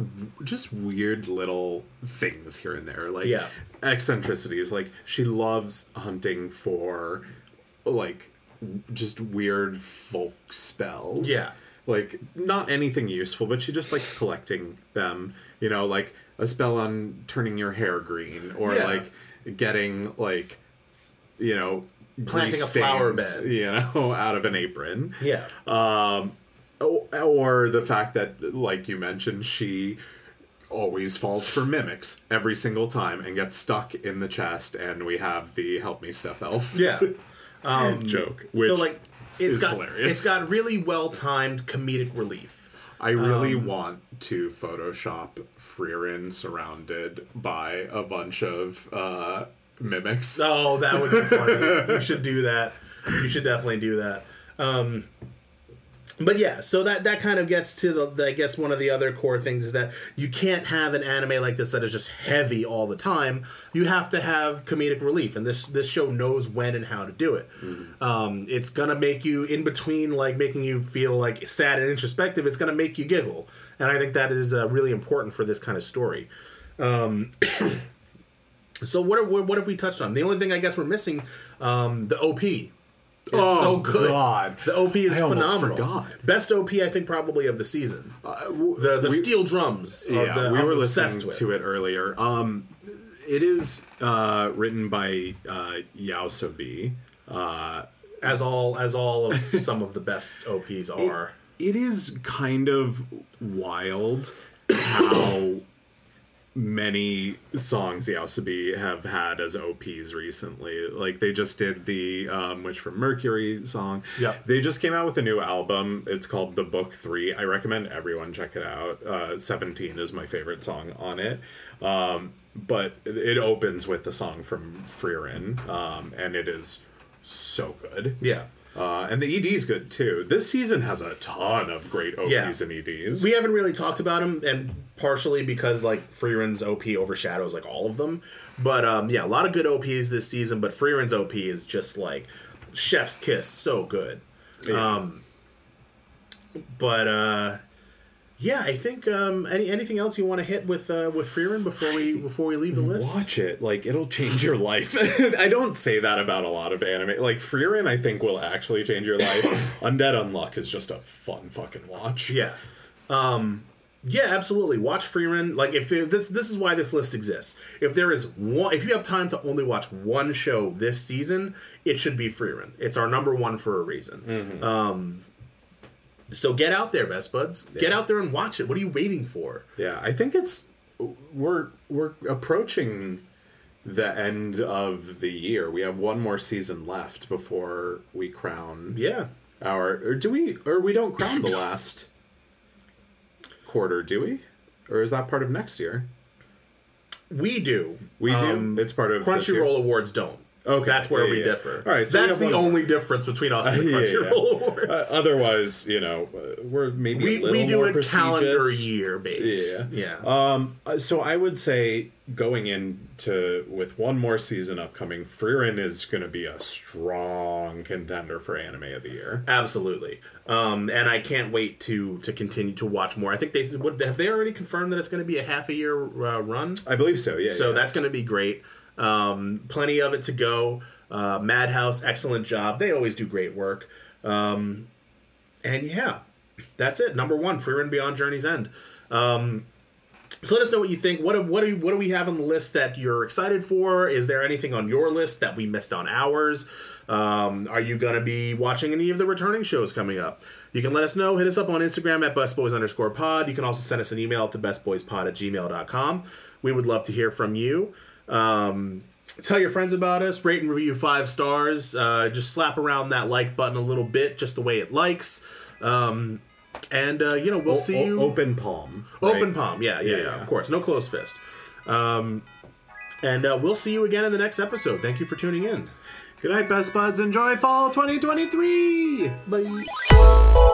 just weird little things here and there, like
Yeah.
eccentricities. Like she loves hunting for like just weird folk spells.
Yeah.
Like not anything useful, but she just likes collecting them. You know, like a spell on turning your hair green, or
Yeah.
like getting like, you know,
Planting a flower bed.
You know, out of an apron.
Yeah.
Um, or the fact that, like you mentioned, she always falls for mimics every single time and gets stuck in the chest, and we have the help me step elf
yeah. Um,
joke. Which
so like it's
is
got
hilarious.
it's got really well timed comedic relief.
I really
um,
want to Photoshop Frieren surrounded by a bunch of uh, mimics.
Oh, that would be funny. you should do that. You should definitely do that. Um, but yeah, so that that kind of gets to the, the I guess one of the other core things is that you can't have an anime like this that is just heavy all the time. You have to have comedic relief, and this this show knows when and how to do it. Um, it's gonna make you in between, like making you feel like sad and introspective. It's gonna make you giggle, and I think that is uh, really important for this kind of story. So what, are, what have we touched on? The only thing I guess we're missing, um, the OP. Is
Oh,
so good.
God.
The OP is
I
phenomenal.
forgot.
Best OP I think probably of the season. the the
we-
steel drums. of
yeah,
the,
we
I'm
were
obsessed
listening
with.
to it earlier. Um, it is uh, written by uh, YOASOBI. Uh,
as all as all of some of the best OPs are.
it is kind of wild how many songs YOASOBI have had as OPs recently. Like they just did the um, Witch from Mercury song.
Yep.
They just came out with a new album. It's called The Book Three. I recommend everyone check it out. Uh, Seventeen is my favorite song on it. Um, but it opens with the song from Frieren, um, and it is so good.
Yeah.
Uh, and the ED is good too. This season has a ton of great OPs
Yeah.
and EDs.
We haven't really talked about them, and partially because like Frieren's OP overshadows like all of them. But um, yeah, a lot of good OPs this season. But Frieren's OP is just like chef's kiss, so good.
Yeah.
Um, but uh, yeah, I think um, any anything else you want to hit with uh, with Frieren before we before we leave the list?
Watch it. Like it'll change your life. I don't say that about a lot of anime. Like Frieren, I think will actually change your life. Undead Unluck is just a fun fucking watch.
Yeah. Um yeah, absolutely. Watch Frieren. Like if if this this is why this list exists. If there is one if you have time to only watch one show this season, it should be Frieren. It's our number one for a reason. Um so get out there, best buds. Get out there and watch it. What are you waiting for?
Yeah, I think it's we're we're approaching the end of the year. We have one more season left before we crown
Yeah.
our or do we or we don't crown the last quarter, do we? Or is that part of next year?
We do.
We do.
Um,
it's part of?
Crunchyroll Awards don't.
Okay,
That's where
yeah,
we
yeah.
differ.
All right, so
that's the only difference between us and the Crunchyroll
yeah.
Awards.
Uh, otherwise, you know, uh, we're maybe
we
a little
we do
more
it calendar year base.
Yeah.
Yeah.
Um. uh, So I would say going into with one more season upcoming, Frieren is going to be a strong contender for anime of the year.
Absolutely, um, and I can't wait to to continue to watch more. I think they what, have they already confirmed that it's going to be a half a year uh, run,
I believe so. Yeah.
so
yeah.
that's going to be great. Um, plenty of it to go. Uh, Madhouse, excellent job. They always do great work. Um, and yeah, that's it. Number one, Frieren Beyond Journey's End. Um, so let us know what you think. What do, what do what do we have on the list that you're excited for? Is there anything on your list that we missed on ours? Um, are you going to be watching any of the returning shows coming up? You can let us know. Hit us up on Instagram at bestboys underscore pod. You can also send us an email at to bestboyspod at gmail.com. We would love to hear from you. Um, tell your friends about us. Rate and review five stars. Uh, just slap around that like button a little bit, just the way it likes. Um, and uh, you know we'll
O-
see you
open palm.
Open palm, yeah, yeah, yeah,
Yeah.
Of course, no closed fist. Um, and uh, we'll see you again in the next episode. Thank you for tuning in.
Good night, best buds. Enjoy fall 2023. Bye.